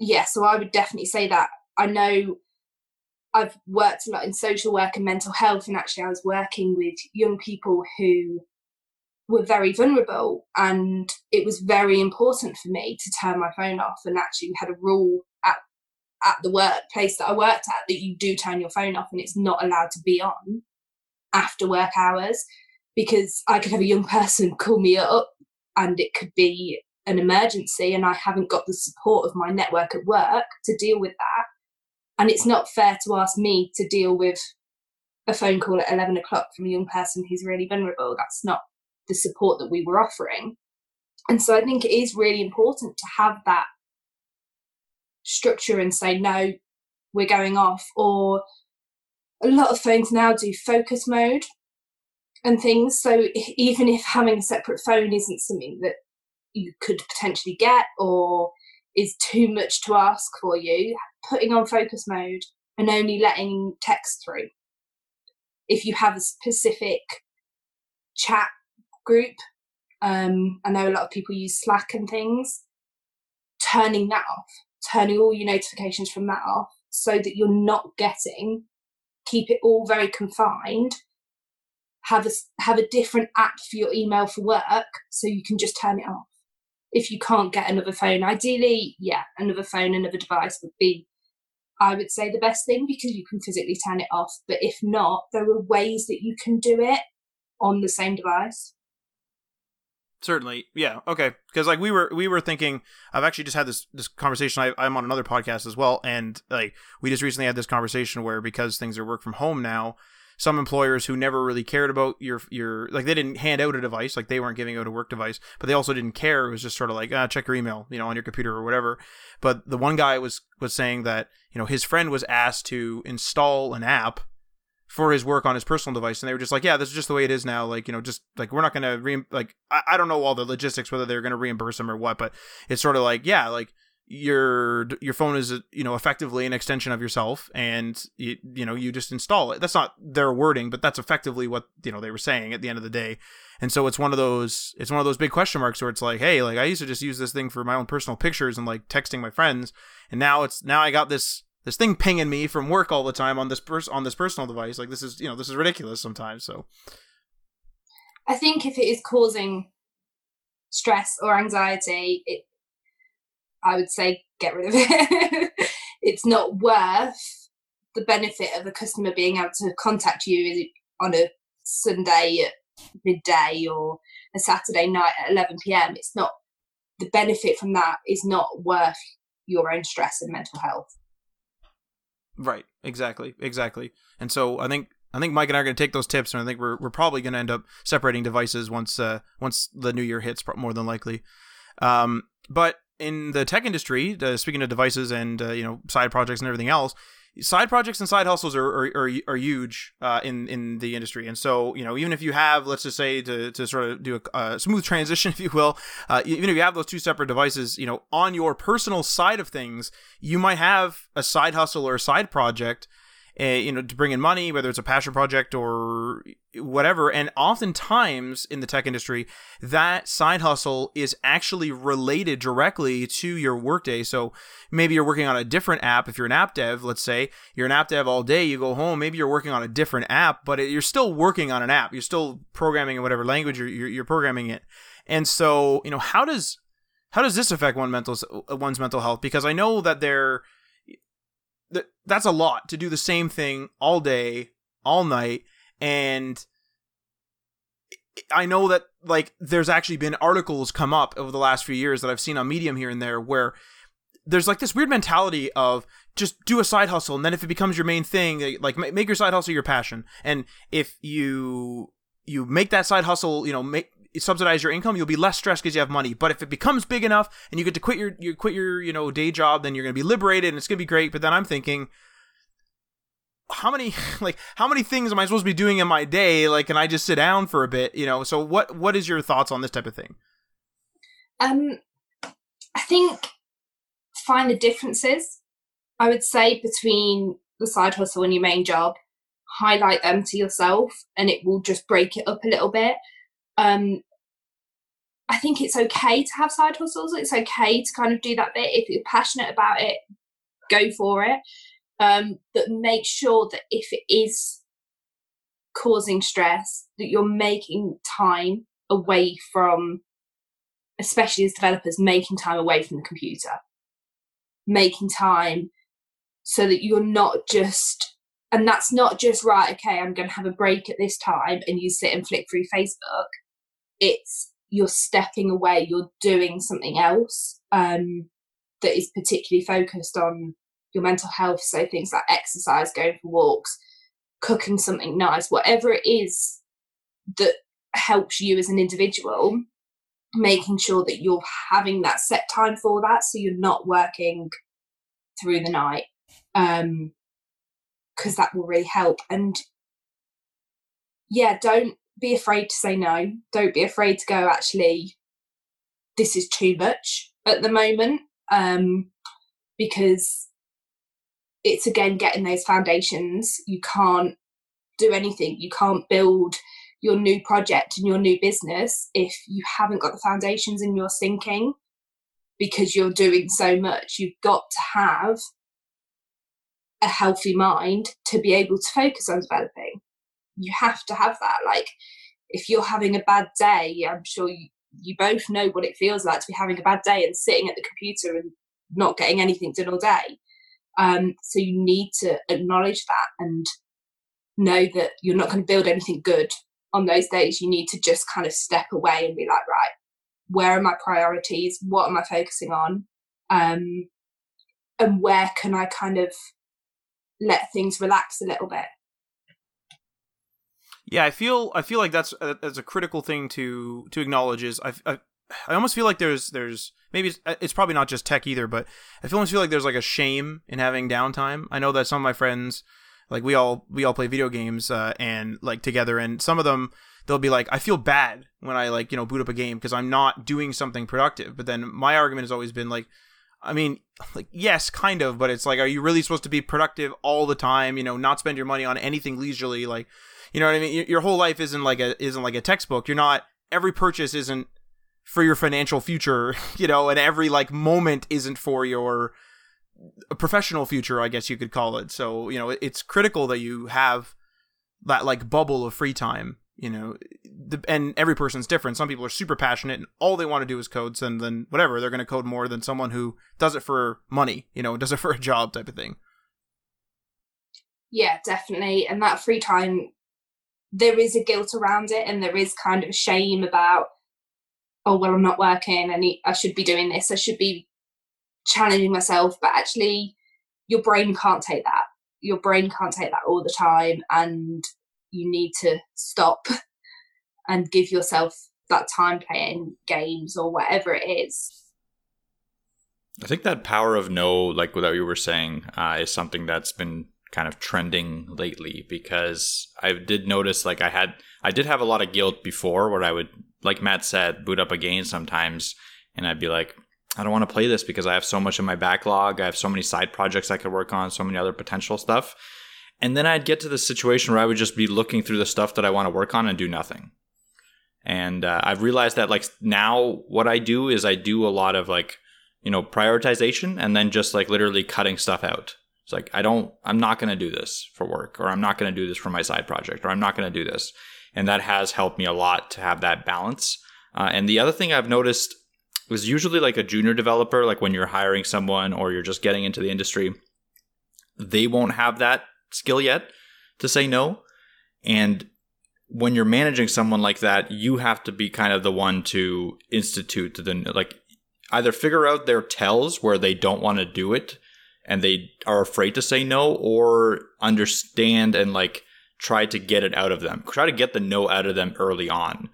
yeah, so I would definitely say that. I know I've worked a lot in social work and mental health, and actually, I was working with young people who were very vulnerable, and it was very important for me to turn my phone off. And actually, we had a rule at at the workplace that I worked at that you do turn your phone off, and it's not allowed to be on after work hours because I could have a young person call me up and it could be an emergency and I haven't got the support of my network at work to deal with that. And it's not fair to ask me to deal with a phone call at 11 o'clock from a young person who's really vulnerable. That's not the support that we were offering. And so I think it is really important to have that structure and say, no, we're going off, or a lot of phones now do focus mode and things. So even if having a separate phone isn't something that you could potentially get or is too much to ask for you, putting on focus mode and only letting text through. If you have a specific chat group, um, I know a lot of people use Slack and things, turning that off, turning all your notifications from that off so that you're not getting keep it all very confined. Have a have a different app for your email for work so you can just turn it off if you can't get another phone ideally yeah another phone another device would be i would say the best thing because you can physically turn it off. But if not there are ways that you can do it on the same device. Certainly. Yeah okay. Because like we were we were thinking i've actually just had this this conversation I, i'm on another podcast as well and like we just recently had this conversation where because things are work from home now some employers who never really cared about your your like they didn't hand out a device like they weren't giving out a work device but they also didn't care. It was just sort of like ah, check your email you know on your computer or whatever. But the one guy was was saying that you know his friend was asked to install an app for his work on his personal device and they were just like yeah this is just the way it is now like you know just like we're not gonna re- like I, I don't know all the logistics whether they're gonna reimburse him or what but it's sort of like yeah like your your phone is uh, you know effectively an extension of yourself and you, you know you just install it. That's not their wording but that's effectively what you know they were saying at the end of the day. And so it's one of those it's one of those big question marks where it's like hey like i used to just use this thing for my own personal pictures and like texting my friends. And now it's now i got this this thing pinging me from work all the time on this pers- on this personal device. Like this is you know this is ridiculous sometimes so. I think if it is causing stress or anxiety it I would say get rid of it. it's not worth the benefit of a customer being able to contact you on a Sunday at midday or a Saturday night at 11 p.m. It's not the benefit from that is not worth your own stress and mental health. Right. Exactly. Exactly. And so I think I think Mike and I are going to take those tips, and I think we're we're probably going to end up separating devices once uh once the new year hits, more than likely. Um, but in the tech industry, uh, speaking of devices and uh, you know side projects and everything else, side projects and side hustles are are, are, are huge uh, in in the industry. And so you know even if you have, let's just say to, to sort of do a, a smooth transition, if you will, uh, even if you have those two separate devices, you know on your personal side of things, you might have a side hustle or a side project uh, you know, to bring in money, whether it's a passion project or whatever. And oftentimes in the tech industry, that side hustle is actually related directly to your workday. So maybe you're working on a different app. If you're an app dev, let's say you're an app dev all day, you go home, maybe you're working on a different app, but you're still working on an app. You're still programming in whatever language you're, you're, you're programming it. And so, you know, how does how does this affect one mental one's mental health? Because I know that there that's a lot to do the same thing all day, all night, and I know that like there's actually been articles come up over the last few years that I've seen on Medium here and there where there's like this weird mentality of just do a side hustle and then if it becomes your main thing eh, like make your side hustle your passion. And if you you make that side hustle you know make subsidize your income, you'll be less stressed because you have money. But if it becomes big enough and you get to quit your you quit your you know day job, then you're gonna be liberated and it's gonna be great. But then I'm thinking, how many like how many things am I supposed to be doing in my day? Like, can I just sit down for a bit? You know. So what what is your thoughts on this type of thing? Um, I think find the differences. I would say between the side hustle and your main job, highlight them to yourself, and it will just break it up a little bit um, I think it's okay to have side hustles. It's okay to kind of do that bit. If you're passionate about it, go for it. Um, but make sure that if it is causing stress, that you're making time away from, especially as developers, making time away from the computer, making time so that you're not just, and that's not just right, okay, I'm going to have a break at this time and you sit and flick through Facebook it's you're stepping away, you're doing something else um, that is particularly focused on your mental health. So things like exercise, going for walks, cooking something nice, whatever it is that helps you as an individual, making sure that you're having that set time for that so you're not working through the night. Um, because that will really help. And yeah, don't be afraid to say no. Don't be afraid to go, actually, this is too much at the moment. Um, because it's again getting those foundations. You can't do anything. You can't build your new project and your new business if you haven't got the foundations and you're sinking because you're doing so much. You've got to have a healthy mind to be able to focus on developing you have to have that. Like, if you're having a bad day, I'm sure you, you both know what it feels like to be having a bad day and sitting at the computer and not getting anything done all day. Um, so you need to acknowledge that and know that you're not going to build anything good on those days. You need to just kind of step away and be like, right, where are my priorities? What am I focusing on? Um, and where can I kind of let things relax a little bit? Yeah, I feel I feel like that's a, that's a critical thing to to acknowledge. Is I, I I almost feel like there's there's maybe it's, it's, probably not just tech either, but I almost feel like there's like a shame in having downtime. I know that some of my friends, like we all we all play video games uh, and like together, and some of them they'll be like, I feel bad when I like you know boot up a game because I'm not doing something productive. But then my argument has always been like, I mean, like yes, kind of, but it's like, are you really supposed to be productive all the time? You know, not spend your money on anything leisurely, like. You know what I mean? Your whole life isn't like a isn't like a textbook. You're not every purchase isn't for your financial future, you know, and every like moment isn't for your professional future, I guess you could call it. So, you know, it's critical that you have that like bubble of free time, you know, the, and every person's different. Some people are super passionate and all they want to do is code, and then whatever, they're going to code more than someone who does it for money, you know, does it for a job type of thing. Yeah, definitely. And that free time, there is a guilt around it and there is kind of a shame about oh well i'm not working i need i should be doing this i should be challenging myself but actually your brain can't take that your brain can't take that all the time and you need to stop and give yourself that time playing games or whatever it is i think that power of no like what you were saying uh, is something that's been kind of trending lately because i did notice like i had i did have a lot of guilt before where i would like Matt said, boot up a game sometimes, and I'd be like, I don't want to play this because I have so much in my backlog. I have so many side projects I could work on, so many other potential stuff. And then I'd get to the situation where I would just be looking through the stuff that I want to work on and do nothing. And uh, I've realized that like now what I do is I do a lot of like, you know, prioritization and then just like literally cutting stuff out. It's like, I don't, I'm not going to do this for work or I'm not going to do this for my side project or I'm not going to do this and that has helped me a lot to have that balance. Uh, and the other thing I've noticed was usually like a junior developer, like when you're hiring someone or you're just getting into the industry, they won't have that skill yet to say no. And when you're managing someone like that, you have to be kind of the one to institute the like either figure out their tells where they don't want to do it and they are afraid to say no or understand and like try to get it out of them. Try to get the no out of them early on.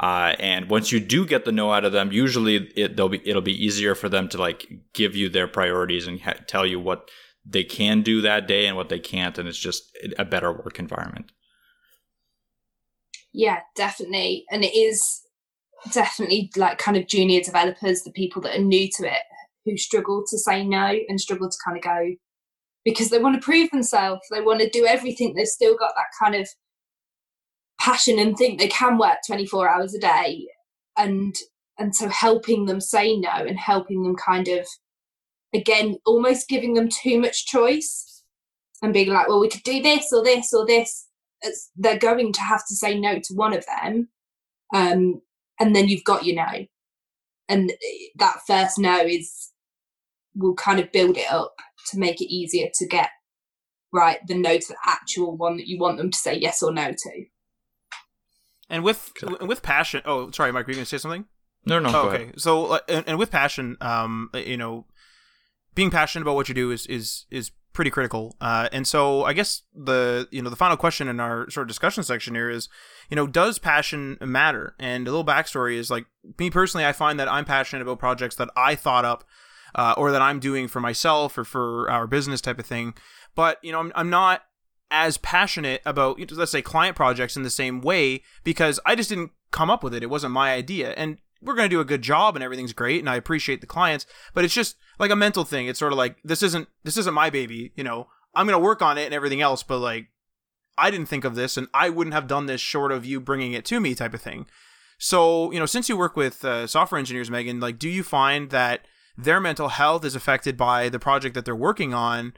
Uh, and once you do get the no out of them, usually it, they'll be, it'll be easier for them to like give you their priorities and ha- tell you what they can do that day and what they can't. And it's just a better work environment. Yeah, definitely. And it is definitely like kind of junior developers, the people that are new to it, who struggle to say no and struggle to kind of go, because they want to prove themselves. They want to do everything. They've still got that kind of passion and think they can work 24 hours a day. And and so helping them say no and helping them kind of again almost giving them too much choice and being like, well, we could do this or this or this. It's, they're going to have to say no to one of them. Um, and then you've got your no. And that first no is will kind of build it up to make it easier to get right the no to the actual one that you want them to say yes or no to. And with with passion. Oh, sorry, Mike. Were you going to say something? No, no. Oh, okay. Ahead. So, uh, and, and, with passion, um, you know, being passionate about what you do is is is pretty critical. Uh, and so, I guess the you know the final question in our sort of discussion section here is, you know, does passion matter? And a little backstory is like me personally, I find that I'm passionate about projects that I thought up uh, or that I'm doing for myself or for our business type of thing. But you know, I'm, I'm not as passionate about let's say client projects in the same way because I just didn't come up with it. It wasn't my idea, and we're going to do a good job and everything's great and I appreciate the clients, but it's just like a mental thing. It's sort of like this isn't this isn't my baby, you know. I'm going to work on it and everything else, but like I didn't think of this and I wouldn't have done this short of you bringing it to me type of thing. So, you know, since you work with uh, software engineers, Megan, like do you find that their mental health is affected by the project that they're working on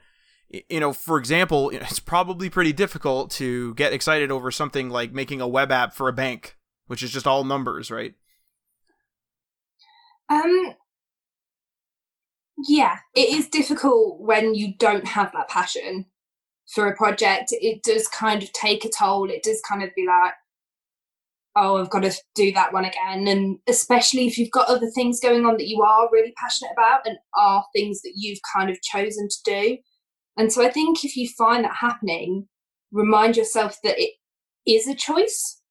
you know, for example, it's probably pretty difficult to get excited over something like making a web app for a bank, which is just all numbers, right? Um, yeah, it is difficult when you don't have that passion for a project. It does kind of take a toll. It does kind of be like, oh, I've got to do that one again. And especially if you've got other things going on that you are really passionate about and are things that you've kind of chosen to do. And so I think if you find that happening, remind yourself that it is a choice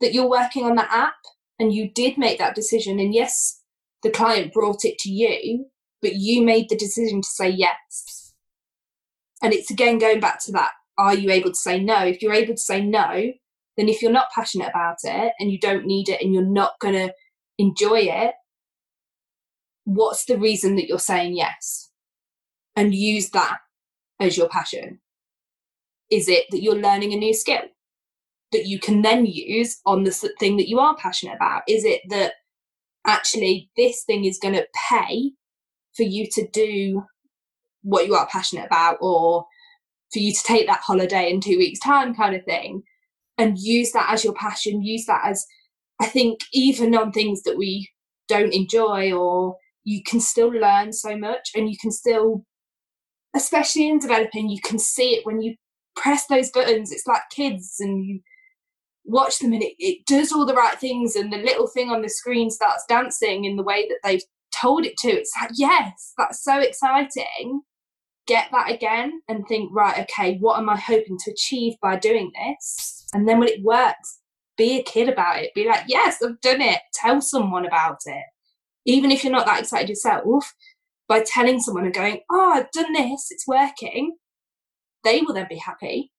that you're working on that app and you did make that decision. And yes, the client brought it to you, but you made the decision to say yes. And it's again going back to that are you able to say no? If you're able to say no, then if you're not passionate about it and you don't need it and you're not going to enjoy it, what's the reason that you're saying yes? And use that as your passion. Is it that you're learning a new skill that you can then use on the thing that you are passionate about? Is it that actually this thing is going to pay for you to do what you are passionate about or for you to take that holiday in two weeks' time kind of thing? and use that as your passion use that as i think even on things that we don't enjoy or you can still learn so much and you can still especially in developing you can see it when you press those buttons it's like kids and you watch them and it, it does all the right things and the little thing on the screen starts dancing in the way that they've told it to it's like yes that's so exciting get that again and think right okay what am i hoping to achieve by doing this and then when it works, be a kid about it. Be like, yes, I've done it. Tell someone about it. Even if you're not that excited yourself, by telling someone and going, oh, I've done this, it's working, they will then be happy.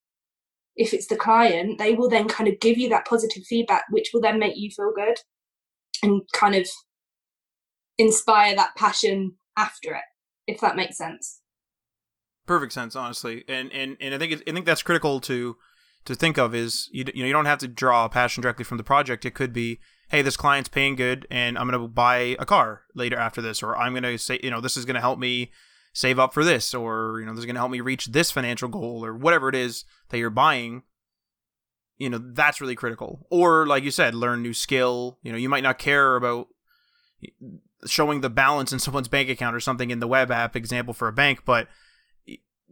If it's the client, they will then kind of give you that positive feedback, which will then make you feel good and kind of inspire that passion after it, if that makes sense. Perfect sense, honestly, and and and I think it, I think that's critical to to think of is you, you know you don't have to draw a passion directly from the project. It could be hey this client's paying good and I'm to buy a car later after this, or I'm to say you know this is to help me save up for this, or you know this is going to help me reach this financial goal, or whatever it is that you're buying. You know that's really critical. Or like you said, learn new skill. You know you might not care about showing the balance in someone's bank account or something in the web app example for a bank, but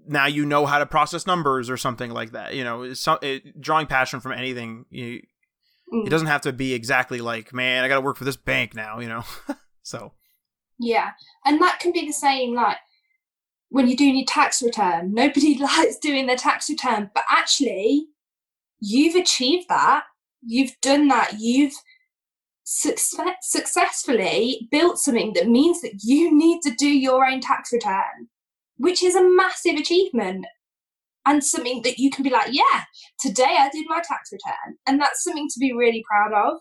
now you know how to process numbers or something like that. You know, so, it, drawing passion from anything. You, mm. It doesn't have to be exactly like, man, I got to work for this bank now. You know, so. Yeah, and that can be the same like when you're doing your tax return. Nobody likes doing their tax return, but actually, you've achieved that. You've done that. You've success- successfully built something that means that you need to do your own tax return which is a massive achievement and something that you can be like, yeah, today I did my tax return. And that's something to be really proud of.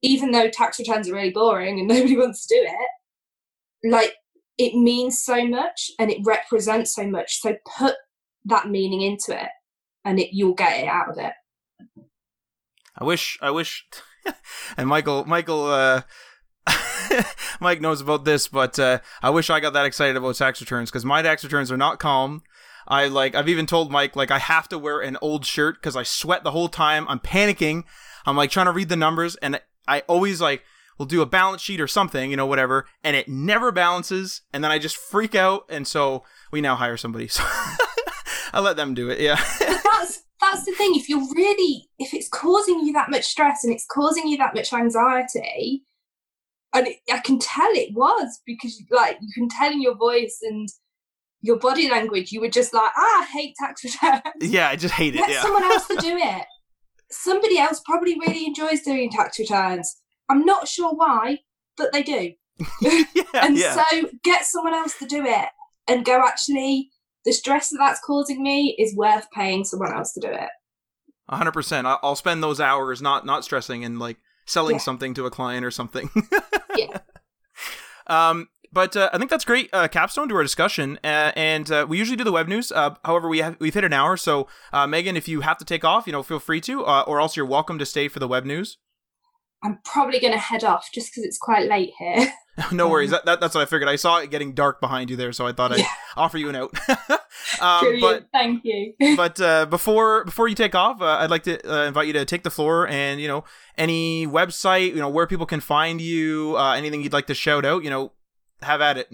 Even though tax returns are really boring and nobody wants to do it, like it means so much and it represents so much. So put that meaning into it and it you'll get it out of it. I wish I wish and Michael Michael uh Mike knows about this, but uh, I wish I got that excited about tax returns because my tax returns are not calm. I like I've even told Mike like I have to wear an old shirt because I sweat the whole time. I'm panicking. I'm like trying to read the numbers, and I always like will do a balance sheet or something, you know, whatever, and it never balances, and then I just freak out, and so we now hire somebody. So I let them do it. Yeah. that's that's the thing. If you're really if it's causing you that much stress and it's causing you that much anxiety, and it, I can tell it was because like you can tell in your voice and your body language you were just like ah, I hate tax returns. Yeah, I just hate it. Let yeah. someone else to do it. Somebody else probably really enjoys doing tax returns. I'm not sure why, but they do. yeah, and yeah. so get someone else to do it and go actually the stress that that's causing me is worth paying someone else to do it. 100%. I'll spend those hours not not stressing and like selling yeah. something to a client or something. yeah. Um, but uh, I think that's great uh, capstone to our discussion. Uh, and uh, we usually do the web news. Uh, however, we have we've hit an hour, so uh, Megan, if you have to take off, you know, feel free to, or else you're welcome to stay for the web news. I'm probably going to head off just because it's quite late here. no worries. That, that, that's what I figured. I saw it getting dark behind you there, so I thought I'd Yeah. offer you an out. um, but Thank you. but uh, before before you take off, uh, I'd like to uh, invite you to take the floor and you know any website, you know where people can find you, uh, anything you'd like to shout out, you know, have at it.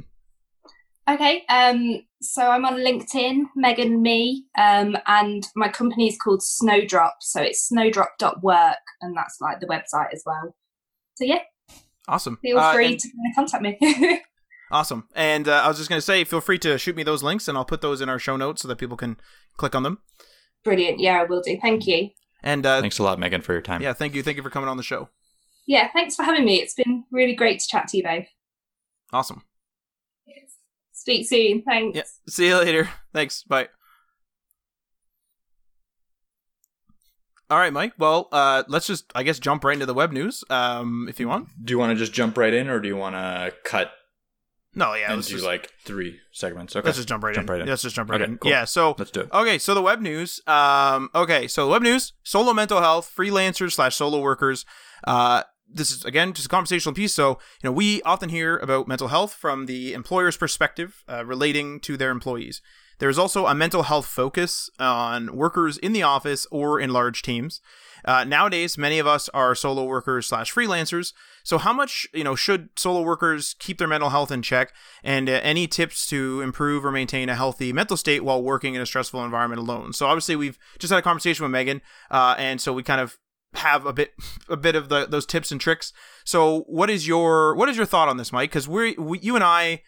Okay, um, so I'm on LinkedIn, Megan Me, um, and my company is called Snowdrop. So it's snowdrop.work, and that's like the website as well. So yeah, Awesome. feel Uh, free and- to contact me. Awesome. And uh, I was just going to say, feel free to shoot me those links, and I'll put those in our show notes so that people can click on them. Brilliant. Yeah, I will do. Thank you. And uh, Thanks a lot, Megan, for your time. yeah, thank you, thank you for coming on the show. Yeah, thanks for having me. It's been really great to chat to you both. Awesome. Speak soon. Thanks. Yeah. See you later. Thanks. Bye. All right, Mike. Well, uh, let's just, I guess, jump right into the web news, um, if you want. Do you want to just jump right in, or do you want to cut No, yeah, and let's do just, like three segments? Okay, let's just jump right Jump in. right in. Let's just jump right Okay, in. cool. Yeah. So, let's do it. okay, so the web news. Um, okay, so web news: solo mental health, freelancers slash solo workers. Uh, this is again just a conversational piece. So, you know, we often hear about mental health from the employer's perspective, uh, relating to their employees. There is also a mental health focus on workers in the office or in large teams. Uh, nowadays, many of us are solo workers slash freelancers. So, how much you know should solo workers keep their mental health in check? And uh, any tips to improve or maintain a healthy mental state while working in a stressful environment alone? So, obviously, we've just had a conversation with Megan, uh, and so we kind of have a bit a bit of the those tips and tricks. So, what is your what is your thought on this, Mike? Because we're we, you and I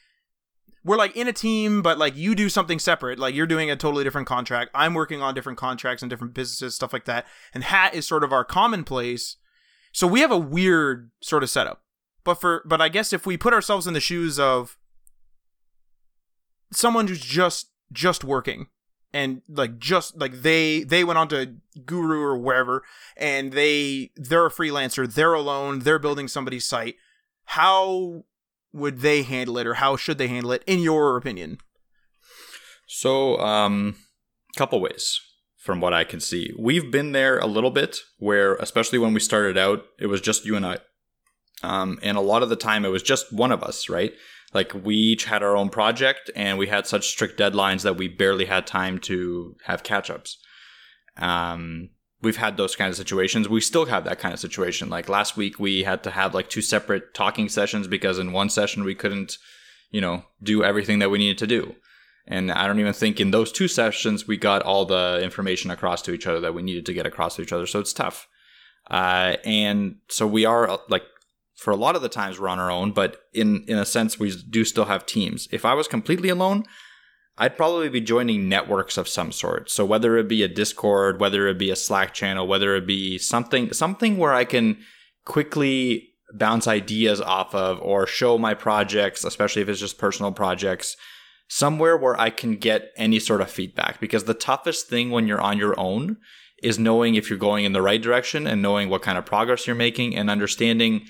we're like in a team, but like you do something separate. Like you're doing a totally different contract. I'm working on different contracts and different businesses, stuff like that. And Hat is sort of our commonplace. So we have a weird sort of setup. But for but I guess if we put ourselves in the shoes of someone who's just just working and like just like they they went on to guru or wherever and they they're a freelancer they're alone they're building somebody's site how would they handle it or how should they handle it in your opinion So, um, couple ways from what I can see. We've been there a little bit where, especially when we started out, it was just you and I. Um, and a lot of the time it was just one of us, right? Like we each had our own project and we had such strict deadlines that we barely had time to have catch ups. Um, we've had those kind of situations. We still have that kind of situation. Like last week, we had to have like two separate talking sessions because in one session we couldn't, you know, do everything that we needed to do. And I don't even think in those two sessions we got all the information across to each other that we needed to get across to each other. So it's tough. Uh, and so we are like, for a lot of the times we're on our own, but in in a sense we do still have teams. If I was completely alone, I'd probably be joining networks of some sort. So whether it be a Discord, whether it be a Slack channel, whether it be something something where I can quickly bounce ideas off of or show my projects, especially if it's just personal projects, somewhere where I can get any sort of feedback because the toughest thing when you're on your own is knowing if you're going in the right direction and knowing what kind of progress you're making and understanding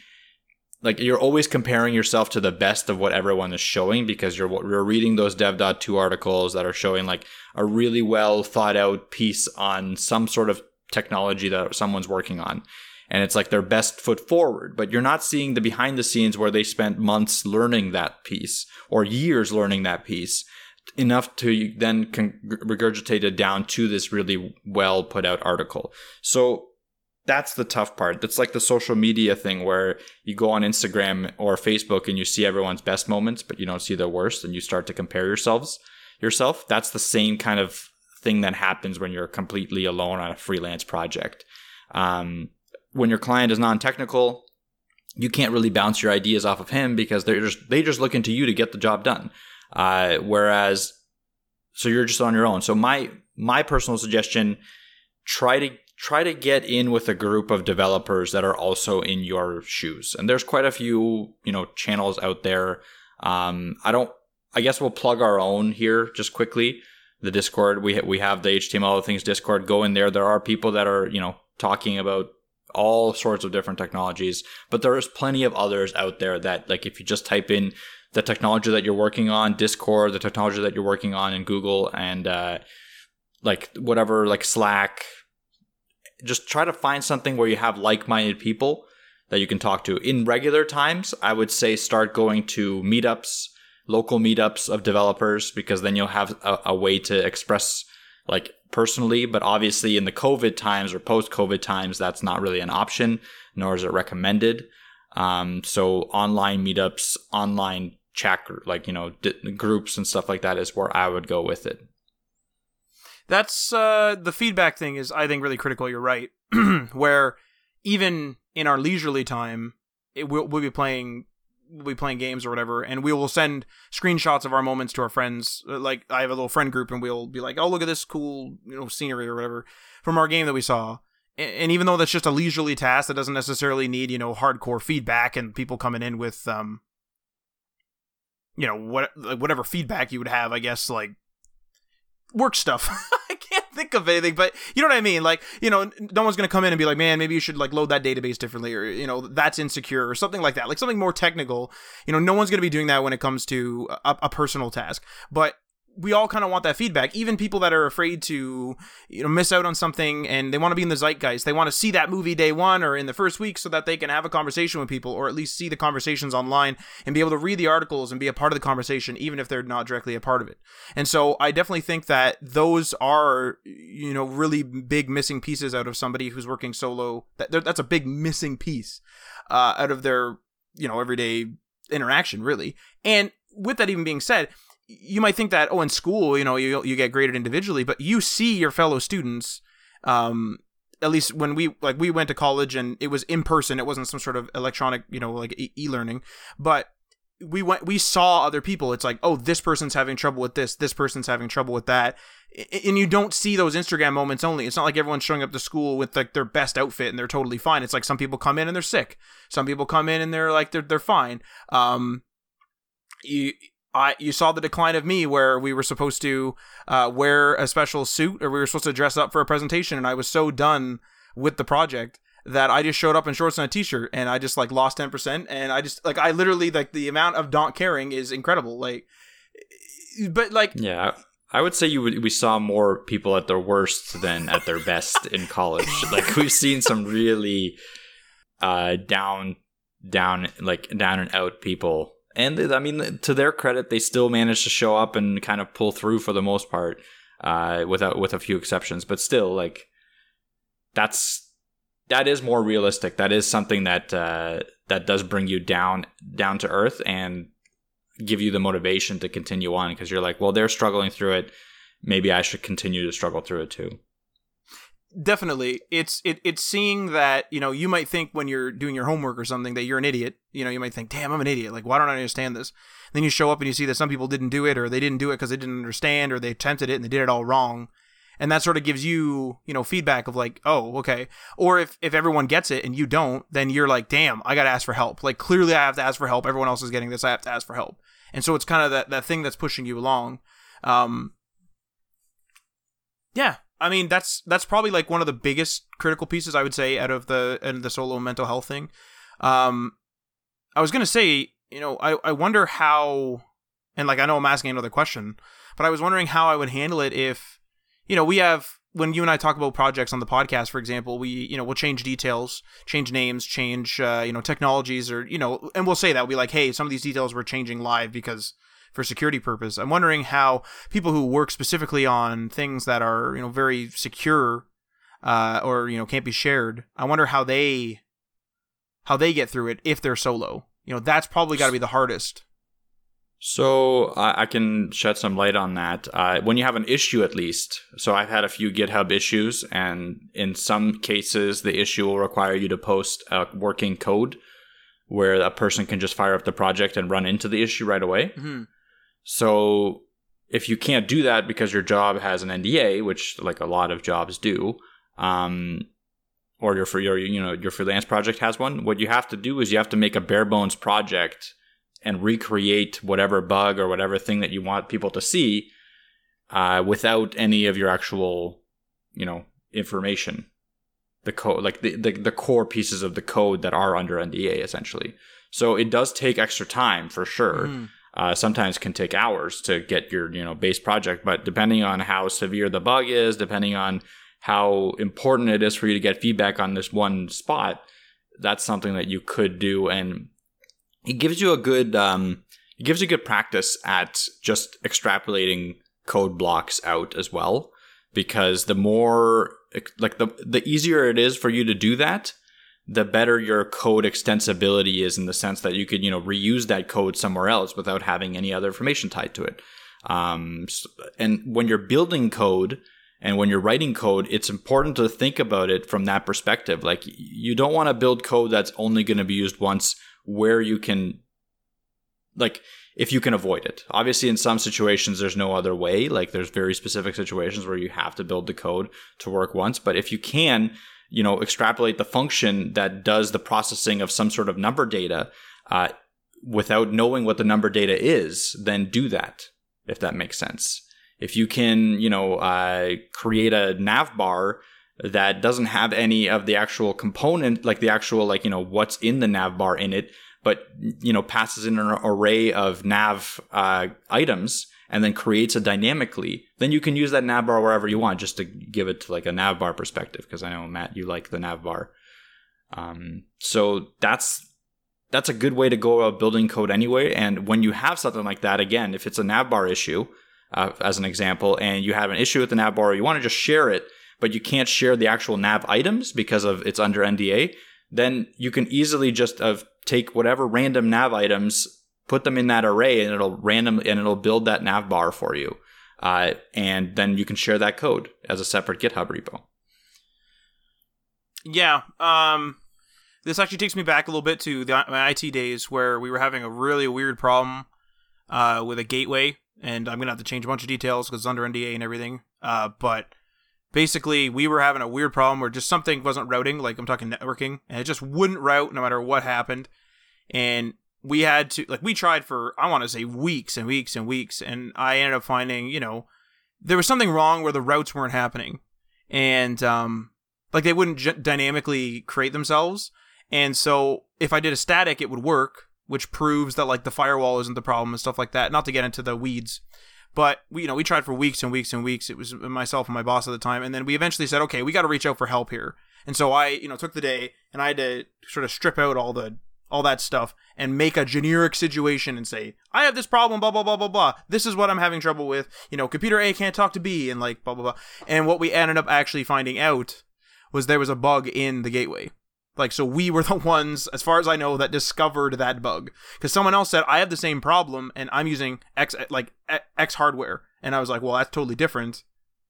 like you're always comparing yourself to the best of what everyone is showing because you're you're reading those dev.to articles that are showing like a really well thought out piece on some sort of technology that someone's working on. And it's like their best foot forward but you're not seeing the behind the scenes where they spent months learning that piece or years learning that piece enough to then regurgitate it down to this really well put out article. So that's the tough part. That's like the social media thing where you go on Instagram or Facebook and you see everyone's best moments, but you don't see their worst, and you start to compare yourselves yourself. That's the same kind of thing that happens when you're completely alone on a freelance project. Um, when your client is non-technical, you can't really bounce your ideas off of him because they're just they just looking to you to get the job done. Uh, whereas, so you're just on your own. So my my personal suggestion: try to try to get in with a group of developers that are also in your shoes. And there's quite a few, you know, channels out there. Um, I don't, I guess we'll plug our own here just quickly. The Discord, we, ha- we have the HTML Things Discord. Go in there. There are people that are, you know, talking about all sorts of different technologies, but there's plenty of others out there that, like, if you just type in the technology that you're working on, Discord, the technology that you're working on in Google, and, uh, like whatever, like Slack, just try to find something where you have like-minded people that you can talk to. In regular times, I would say start going to meetups, local meetups of developers, because then you'll have a, a way to express like personally. But obviously, in the COVID times or post COVID times, that's not really an option, nor is it recommended. Um, so online meetups, online chat, like you know, d- groups and stuff like that is where I would go with it. That's uh, the feedback thing is I think really critical. You're right, where even in our leisurely time, it will we'll be playing we'll be playing games or whatever, and we will send screenshots of our moments to our friends. Uh, like I have a little friend group, and we'll be like, "Oh, look at this cool you know scenery or whatever from our game that we saw." And even though that's just a leisurely task that doesn't necessarily need you know hardcore feedback and people coming in with um you know what whatever feedback you would have, I guess like work stuff. I can't think of anything, but you know what I mean. Like, you know, no one's gonna come in and be like, "Man, maybe you should like load that database differently," or you know, that's insecure or something like that. Like something more technical. You know, no one's gonna be doing that when it comes to a, a personal task. But we all kind of want that feedback. Even people that are afraid to, you know, miss out on something and they want to be in the zeitgeist. They want to see that movie day one or in the first week so that they can have a conversation with people or at least see the conversations online and be able to read the articles and be a part of the conversation, even if they're not directly a part of it. And so I definitely think that those are, you know, really big missing pieces out of somebody who's working solo. That that's a big missing piece uh, out of their, you know, everyday interaction, really. And with that even being said, you might think that oh in school you know you you get graded individually but you see your fellow students um at least when we like we went to college and it was in person it wasn't some sort of electronic you know like e-learning but we went we saw other people. It's like oh this person's having trouble with this this person's having trouble with that. And you don't see those instagram moments only. It's not like everyone's showing up to school with like their best outfit and they're totally fine. It's like some people come in and they're sick. Some people come in and they're like they're, they're fine. Um you I, you saw the decline of me where we were supposed to uh, wear a special suit or we were supposed to dress up for a presentation and I was so done with the project that I just showed up in shorts and a t-shirt and I just like lost 10% and I just like I literally like the amount of don't caring is incredible like but like yeah I would say you would, we saw more people at their worst than at their best in college. Like we've seen some really uh down down like down and out people and I mean, to their credit, they still managed to show up and kind of pull through for the most part, uh, without with a few exceptions. But still, like that's that is more realistic. That is something that uh, that does bring you down down to earth and give you the motivation to continue on because you're like, well, they're struggling through it. Maybe I should continue to struggle through it too definitely. It's it, it's seeing that you know you might think when you're doing your homework or something that you're an idiot. You know you might think damn i'm an idiot. Like why don't i understand this? Then you show up and you see that some people didn't do it or they didn't do it because they didn't understand or they attempted it and they did it all wrong. And that sort of gives you you know feedback of like oh okay. Or if if everyone gets it and you don't then you're like damn i gotta ask for help. Like clearly i have to ask for help. Everyone else is getting this. I have to ask for help. And so it's kind of that, that thing that's pushing you along. Um yeah I mean, that's that's probably like one of the biggest critical pieces I would say out of the and the solo mental health thing. Um, I was gonna say, you know, I I wonder how, and like I know I'm asking another question, but I was wondering how I would handle it if, you know, we have when you and I talk about projects on the podcast, for example, we you know we'll change details, change names, change uh, you know technologies, or you know, and we'll say that we like, hey, some of these details we're changing live because for security purpose. I'm wondering how people who work specifically on things that are you know very secure uh, or you know can't be shared. I wonder how they how they get through it if they're solo. You know that's probably got to be the hardest. So I can shed some light on that. Uh, when you have an issue, at least. So I've had a few GitHub issues, and in some cases, the issue will require you to post a working code where a person can just fire up the project and run into the issue right away. Mm-hmm. So if you can't do that because your job has an NDA, which like a lot of jobs do, um, or your for your you know your freelance project has one, what you have to do is you have to make a bare bones project and recreate whatever bug or whatever thing that you want people to see uh, without any of your actual you know information. The code like the, the, the core pieces of the code that are under nda essentially. So it does take extra time for sure. Mm uh, sometimes can take hours to get your you know base project. But depending on how severe the bug is depending on how important it is for you to get feedback on this one spot that's something that you could do, and it gives you a good um, it gives you good practice at just extrapolating code blocks out as well, because the more like the the easier it is for you to do that, the better your code extensibility is in the sense that you could you know reuse that code somewhere else without having any other information tied to it. Um, and when you're building code and when you're writing code, it's important to think about it from that perspective. Like you don't want to build code that's only going to be used once where you can like if you can avoid it. Obviously in some situations there's no other way. Like there's very specific situations where you have to build the code to work once, but if you can, you know, extrapolate the function that does the processing of some sort of number data uh, without knowing what the number data is, then do that if that makes sense. If you can, you know, uh, create a nav bar that doesn't have any of the actual component, like the actual, like, you know, what's in the nav bar in it, but, you know, passes in an array of nav uh, items and then creates it dynamically, then you can use that nav bar wherever you want, just to give it to like a nav bar perspective. Because I know Matt, you like the nav bar. Um, so that's that's a good way to go about building code anyway. And when you have something like that, again, if it's a navbar issue, uh, as an example, and you have an issue with the navbar, you want to just share it, but you can't share the actual nav items because of it's under NDA, then you can easily just uh, take whatever random nav items, put them in that array, and it'll random and it'll build that nav bar for you. Uh, and then you can share that code as a separate GitHub repo. Yeah. Um, this actually takes me back a little bit to the, my IT days where we were having a really weird problem uh, with a gateway, and I'm gonna have to change a bunch of details because it's under NDA and everything. Uh, but basically, we were having a weird problem where just something wasn't routing, like I'm talking networking, and it just wouldn't route no matter what happened. And we had to like we tried for I want to say weeks and weeks and weeks, and I ended up finding you know there was something wrong where the routes weren't happening, and um, like they wouldn't j- dynamically create themselves. And so if I did a static, it would work, which proves that like the firewall isn't the problem and stuff like that. Not to get into the weeds, but we, you know, we tried for weeks and weeks and weeks. It was myself and my boss at the time, and then we eventually said, okay, we got to reach out for help here. And so I, you know, took the day and I had to sort of strip out all the all that stuff and make a generic situation and say, I have this problem, blah blah blah blah blah. This is what I'm having trouble with. You know, computer A can't talk to B, and like blah blah blah. And what we ended up actually finding out was there was a bug in the gateway. Like, so we were the ones, as far as I know, that discovered that bug. Because someone else said, I have the same problem and I'm using X, like, X hardware. And I was like, well, that's totally different.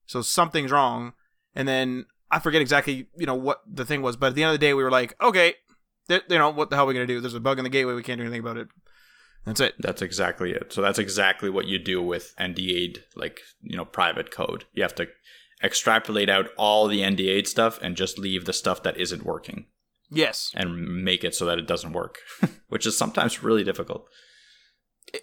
So something's wrong. And then I forget exactly, you know, what the thing was. But at the end of the day, we were like, okay, you know, what the hell are we going to do? There's a bug in the gateway. We can't do anything about it. That's it. That's exactly it. So that's exactly what you do with NDA, like, you know, private code. You have to extrapolate out all the NDA stuff and just leave the stuff that isn't working. Yes. And make it so that it doesn't work, which is sometimes really difficult.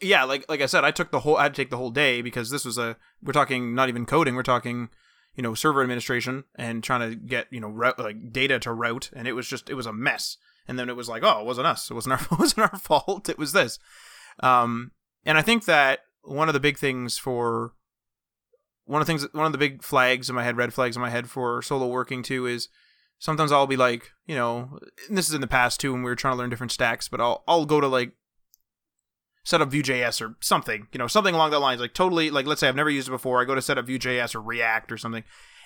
Yeah, like like I said, I took the whole I had to take the whole day because this was a we're talking not even coding, we're talking you know server administration and trying to get you know route, like data to route, and it was just it was a mess. And then it was like, oh, it wasn't us. It wasn't our it wasn't our fault. It was this. Um, and I think that one of the big things for one of the things one of the big flags in my head, red flags in my head for solo working too is sometimes I'll be like, you know, this is in the past too when we were trying to learn different stacks, but I'll I'll go to like set up Vue.js or something, you know, something along that lines. Like totally like let's say I've never used it before, I go to set up Vue.js or React or something.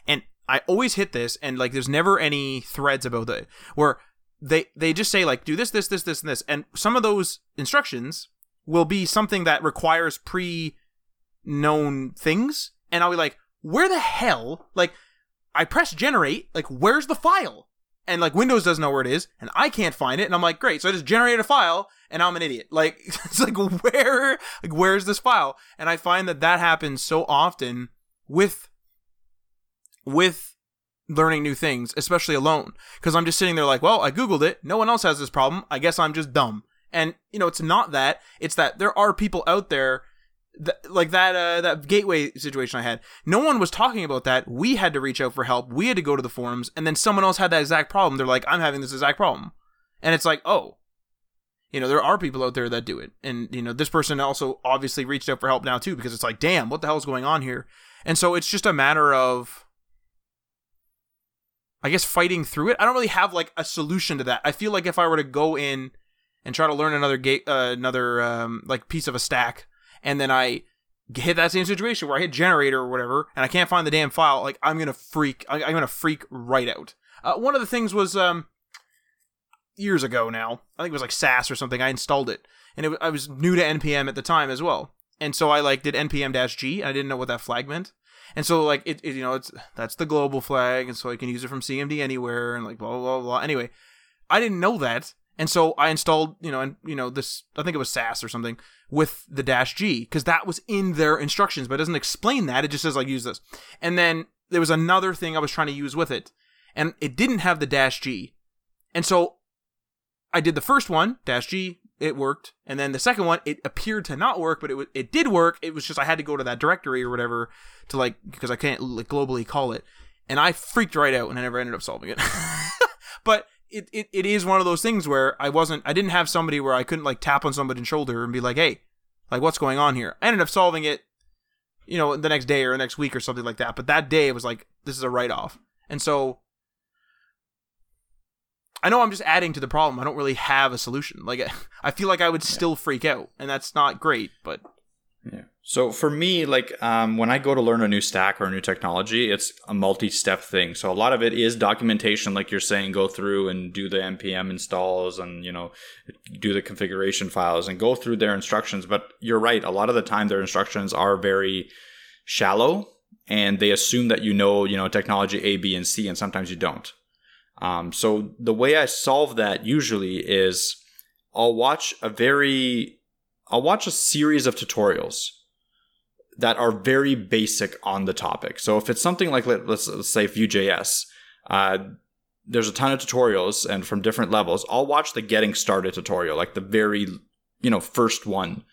And I always hit this and like there's never any threads about it where they they just say like do this, this, this, this, and this. And some of those instructions will be something that requires pre known things. And I'll be like, where the hell? Like I press generate, like, where's the file? And like Windows doesn't know where it is, and I can't find it, and I'm like, great, so I just generated a file, and I'm an idiot. Like, it's like, where, like, where's this file? And I find that that happens so often with, with learning new things, especially alone, because I'm just sitting there like, well, I googled it, no one else has this problem, I guess I'm just dumb. And you know, it's not that; it's that there are people out there Th- like that uh, that gateway situation I had. No one was talking about that. We had to reach out for help. We had to go to the forums, and then someone else had that exact problem. They're like, "I'm having this exact problem," and it's like, "Oh, you know, there are people out there that do it." And you know, this person also obviously reached out for help now too because it's like, "Damn, what the hell is going on here?" And so it's just a matter of I guess fighting through it. I don't really have like a solution to that. I feel like if I were to go in and try to learn another gate, uh, another um, like piece of a stack, and then I hit that same situation where I hit generator or whatever, and I can't find the damn file, like I'm gonna freak. I- I'm gonna freak right out. Uh, one of the things was um years ago now. I think it was like Sass or something. I installed it, and it, I was new to npm at the time as well. And so I like did npm g. And I didn't know what that flag meant. And so like it, it, you know, it's that's the global flag, and so I can use it from CMD anywhere, and like blah blah blah. blah. Anyway, I didn't know that, and so I installed, you know, and you know this. I think it was Sass or something with the dash G because that was in their instructions, but it doesn't explain that. It just says like use this. And then there was another thing I was trying to use with it, and it didn't have the dash G, and so I did the first one dash G. It worked, and then the second one it appeared to not work, but it wa- it did work. It was just I had to go to that directory or whatever to like because I can't like globally call it, and I freaked right out and I never ended up solving it. but it, it, it is one of those things where I wasn't I didn't have somebody where I couldn't like tap on somebody's shoulder and be like, hey, like what's going on here? I ended up solving it, you know, the next day or next week or something like that. But that day it was like this is a write off, and so I know I'm just adding to the problem. I don't really have a solution. Like I feel like I would still freak out, and that's not great. But Yeah. So for me, like um, when I go to learn a new stack or a new technology, it's a multi-step thing. So a lot of it is documentation, like you're saying, go through and do the npm installs and you know do the configuration files and go through their instructions. But you're right, a lot of the time their instructions are very shallow, and they assume that you know you know technology A, B, and C, and sometimes you don't. Um, so the way I solve that usually is I'll watch a very I'll watch a series of tutorials that are very basic on the topic. So if it's something like let, let's, let's say Vue.js, uh, there's a ton of tutorials and from different levels. I'll watch the getting started tutorial, like the very you know first one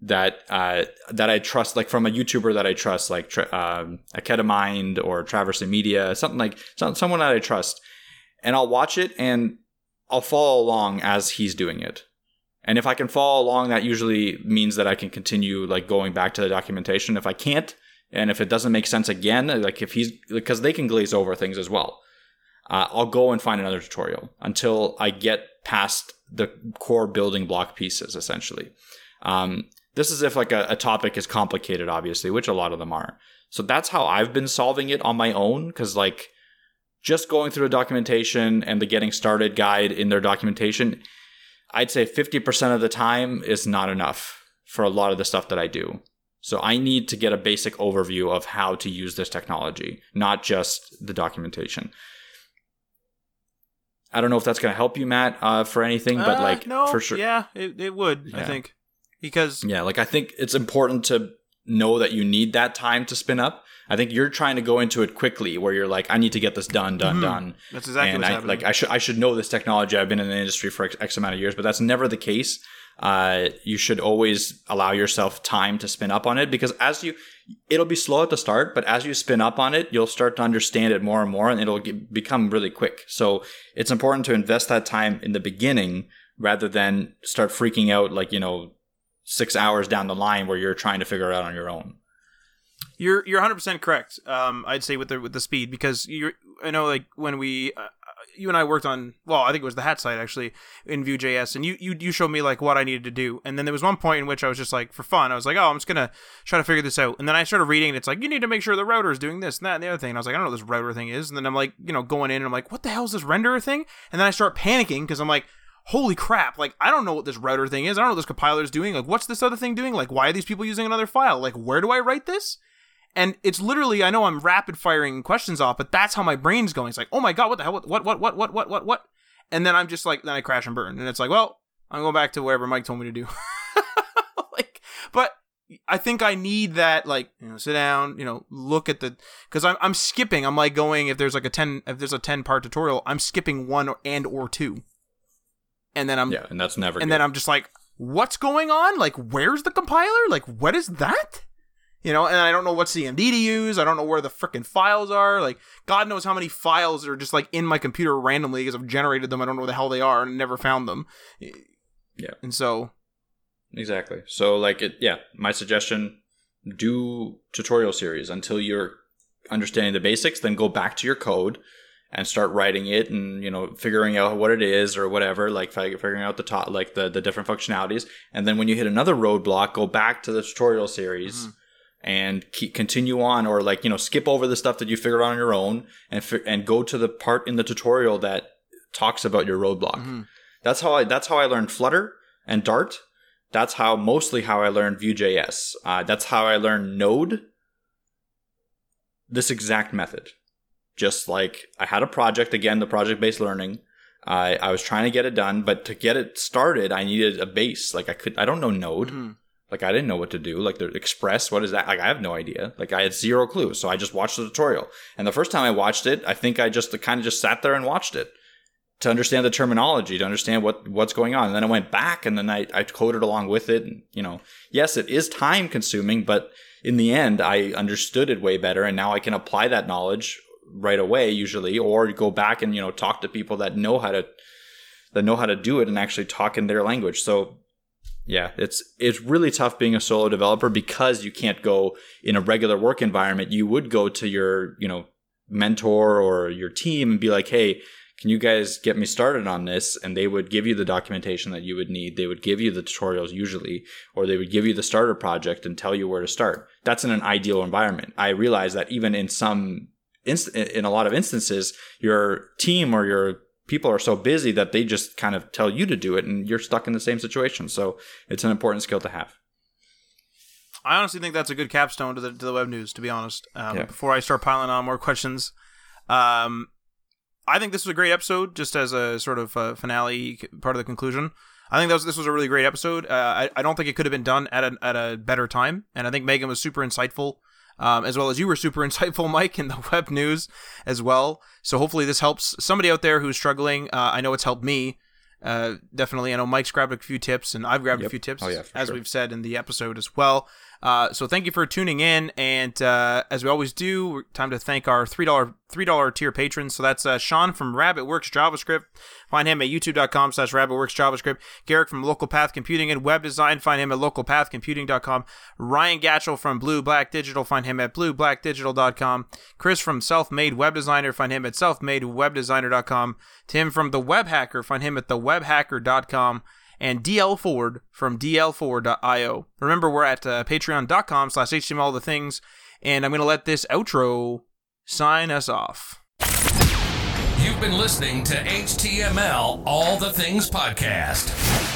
that uh, that I trust, like from a YouTuber that I trust, like um, Academind or Traversy Media, something like some, someone that I trust, and I'll watch it and I'll follow along as he's doing it. And if I can follow along, that usually means that I can continue like going back to the documentation. If I can't, and if it doesn't make sense again, like if he's because they can glaze over things as well, uh, I'll go and find another tutorial until I get past the core building block pieces. Essentially, um, this is if like a, a topic is complicated, obviously, which a lot of them are. So that's how I've been solving it on my own because like just going through the documentation and the getting started guide in their documentation I'd say 50% of the time is not enough for a lot of the stuff that I do. So I need to get a basic overview of how to use this technology, not just the documentation. I don't know if that's going to help you, Matt, uh, for anything, but Uh, like no, for sure. yeah, it, it would. I think because Yeah, like I think it's important to know that you need that time to spin up. I think you're trying to go into it quickly where you're like, I need to get this done, done, Mhm. done. that's exactly and what's I, happening. like I should I should know this technology. I've been in the industry for X, X amount of years, but that's never the case. Uh, you should always allow yourself time to spin up on it because as you, it'll be slow at the start, but as you spin up on it, you'll start to understand it more and more, and it'll get, become really quick. So it's important to invest that time in the beginning rather than start freaking out like you know six hours down the line where you're trying to figure it out on your own. You're you're 100 percent correct. Um, I'd say with the with the speed because you're I know like when we uh, you and I worked on well I think it was the hat site actually in Vue.js and you you you showed me like what I needed to do and then there was one point in which I was just like for fun I was like oh I'm just gonna try to figure this out and then I started reading and it's like you need to make sure the router is doing this and that and the other thing and I was like I don't know what this router thing is and then I'm like you know going in and I'm like what the hell is this renderer thing and then I start panicking because I'm like holy crap like i don't know what this router thing is. I don't know what this compiler is doing. Like what's this other thing doing? Like why are these people using another file? Like where do i write this? And it's literally i know i'm rapid firing questions off but that's how my brain's going. It's like oh my god what the hell? What what what what what what what, and then i'm just like then i crash and burn. And it's like well i'm going back to whatever mike told me to do. Like but I think I need that, like, you know, sit down, you know, look at the, because I'm, I'm skipping. I'm like going if there's like a ten, if there's a ten part tutorial, I'm skipping one or, and or two, and then I'm, Yeah, and that's never. and good. then I'm just like, what's going on? Like, where's the compiler? Like, what is that? You know, and I don't know what CMD to use. I don't know where the freaking files are. Like, God knows how many files are just like in my computer randomly because I've generated them. I don't know where the hell they are and never found them. Yeah. And so, Exactly. So like it yeah, my suggestion do tutorial series until you're understanding the basics, then go back to your code and start writing it and you know figuring out what it is or whatever like figuring out the top like the, the different functionalities. And then when you hit another roadblock go back to the tutorial series mm-hmm. and keep continue on or like you know skip over the stuff that you figured out on your own and fi- and go to the part in the tutorial that talks about your roadblock. Mm-hmm. that's how i that's how i learned flutter and dart. That's how mostly how i learned vue.js uh, that's how i learned node. This exact method just like I had a project again, the project based learning. I I was trying to get it done, but to get it started, I needed a base. Like I could, I don't know Node. Mm-hmm. Like I didn't know what to do. Like the Express, what is that? Like I have no idea. Like I had zero clue. So I just watched the tutorial. And the first time I watched it, I think I just kind of just sat there and watched it to understand the terminology, to understand what what's going on. And then I went back and then I, I coded along with it. And, you know, yes, it is time consuming, but in the end, I understood it way better. And now I can apply that knowledge right away usually or go back and you know talk to people that know how to that know how to do it and actually talk in their language. So yeah it's it's really tough being a solo developer because you can't go in a regular work environment. You would go to your you know mentor or your team and be like hey can you guys get me started on this? And they would give you the documentation that you would need. They would give you the tutorials usually or they would give you the starter project and tell you where to start. That's in an ideal environment. I realize that even in some inst- in a lot of instances, your team or your people are so busy that they just kind of tell you to do it and you're stuck in the same situation. So it's an important skill to have. I honestly think that's a good capstone to the, to the web news, to be honest. Um, yeah. Before I start piling on more questions, um, I think this was a great episode, just as a sort of uh, finale, part of the conclusion. I think that was, this was a really great episode. Uh, I, I don't think it could have been done at a, at a better time. And I think Megan was super insightful um, as well as you were super insightful, Mike, in the web news as well. So hopefully this helps somebody out there who's struggling. Uh, I know it's helped me. Uh, definitely, I know Mike's grabbed a few tips, and I've grabbed yep. a few tips, oh, yeah, as sure. we've said in the episode as well. Uh, so thank you for tuning in, and uh, as we always do, time to thank our three dollar three dollar tier patrons. So that's uh, Sean from RabbitWorks JavaScript. Find him at youtube.com slash RabbitWorks JavaScript. Garrick from Local Path Computing and Web Design. Find him at localpathcomputing.com. Ryan Gatchell from Blue Black Digital. Find him at blueblackdigital.com. Chris from Self Made Web Designer. Find him at selfmadewebdesigner.com. Tim from The Web Hacker. Find him at thewebhacker.com and DL Ford from dlford.io. Remember, we're at uh, patreon.com slash html the things, and I'm going to let this outro sign us off. You've been listening to HTML All the Things podcast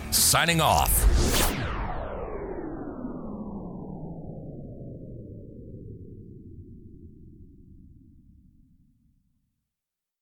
signing off.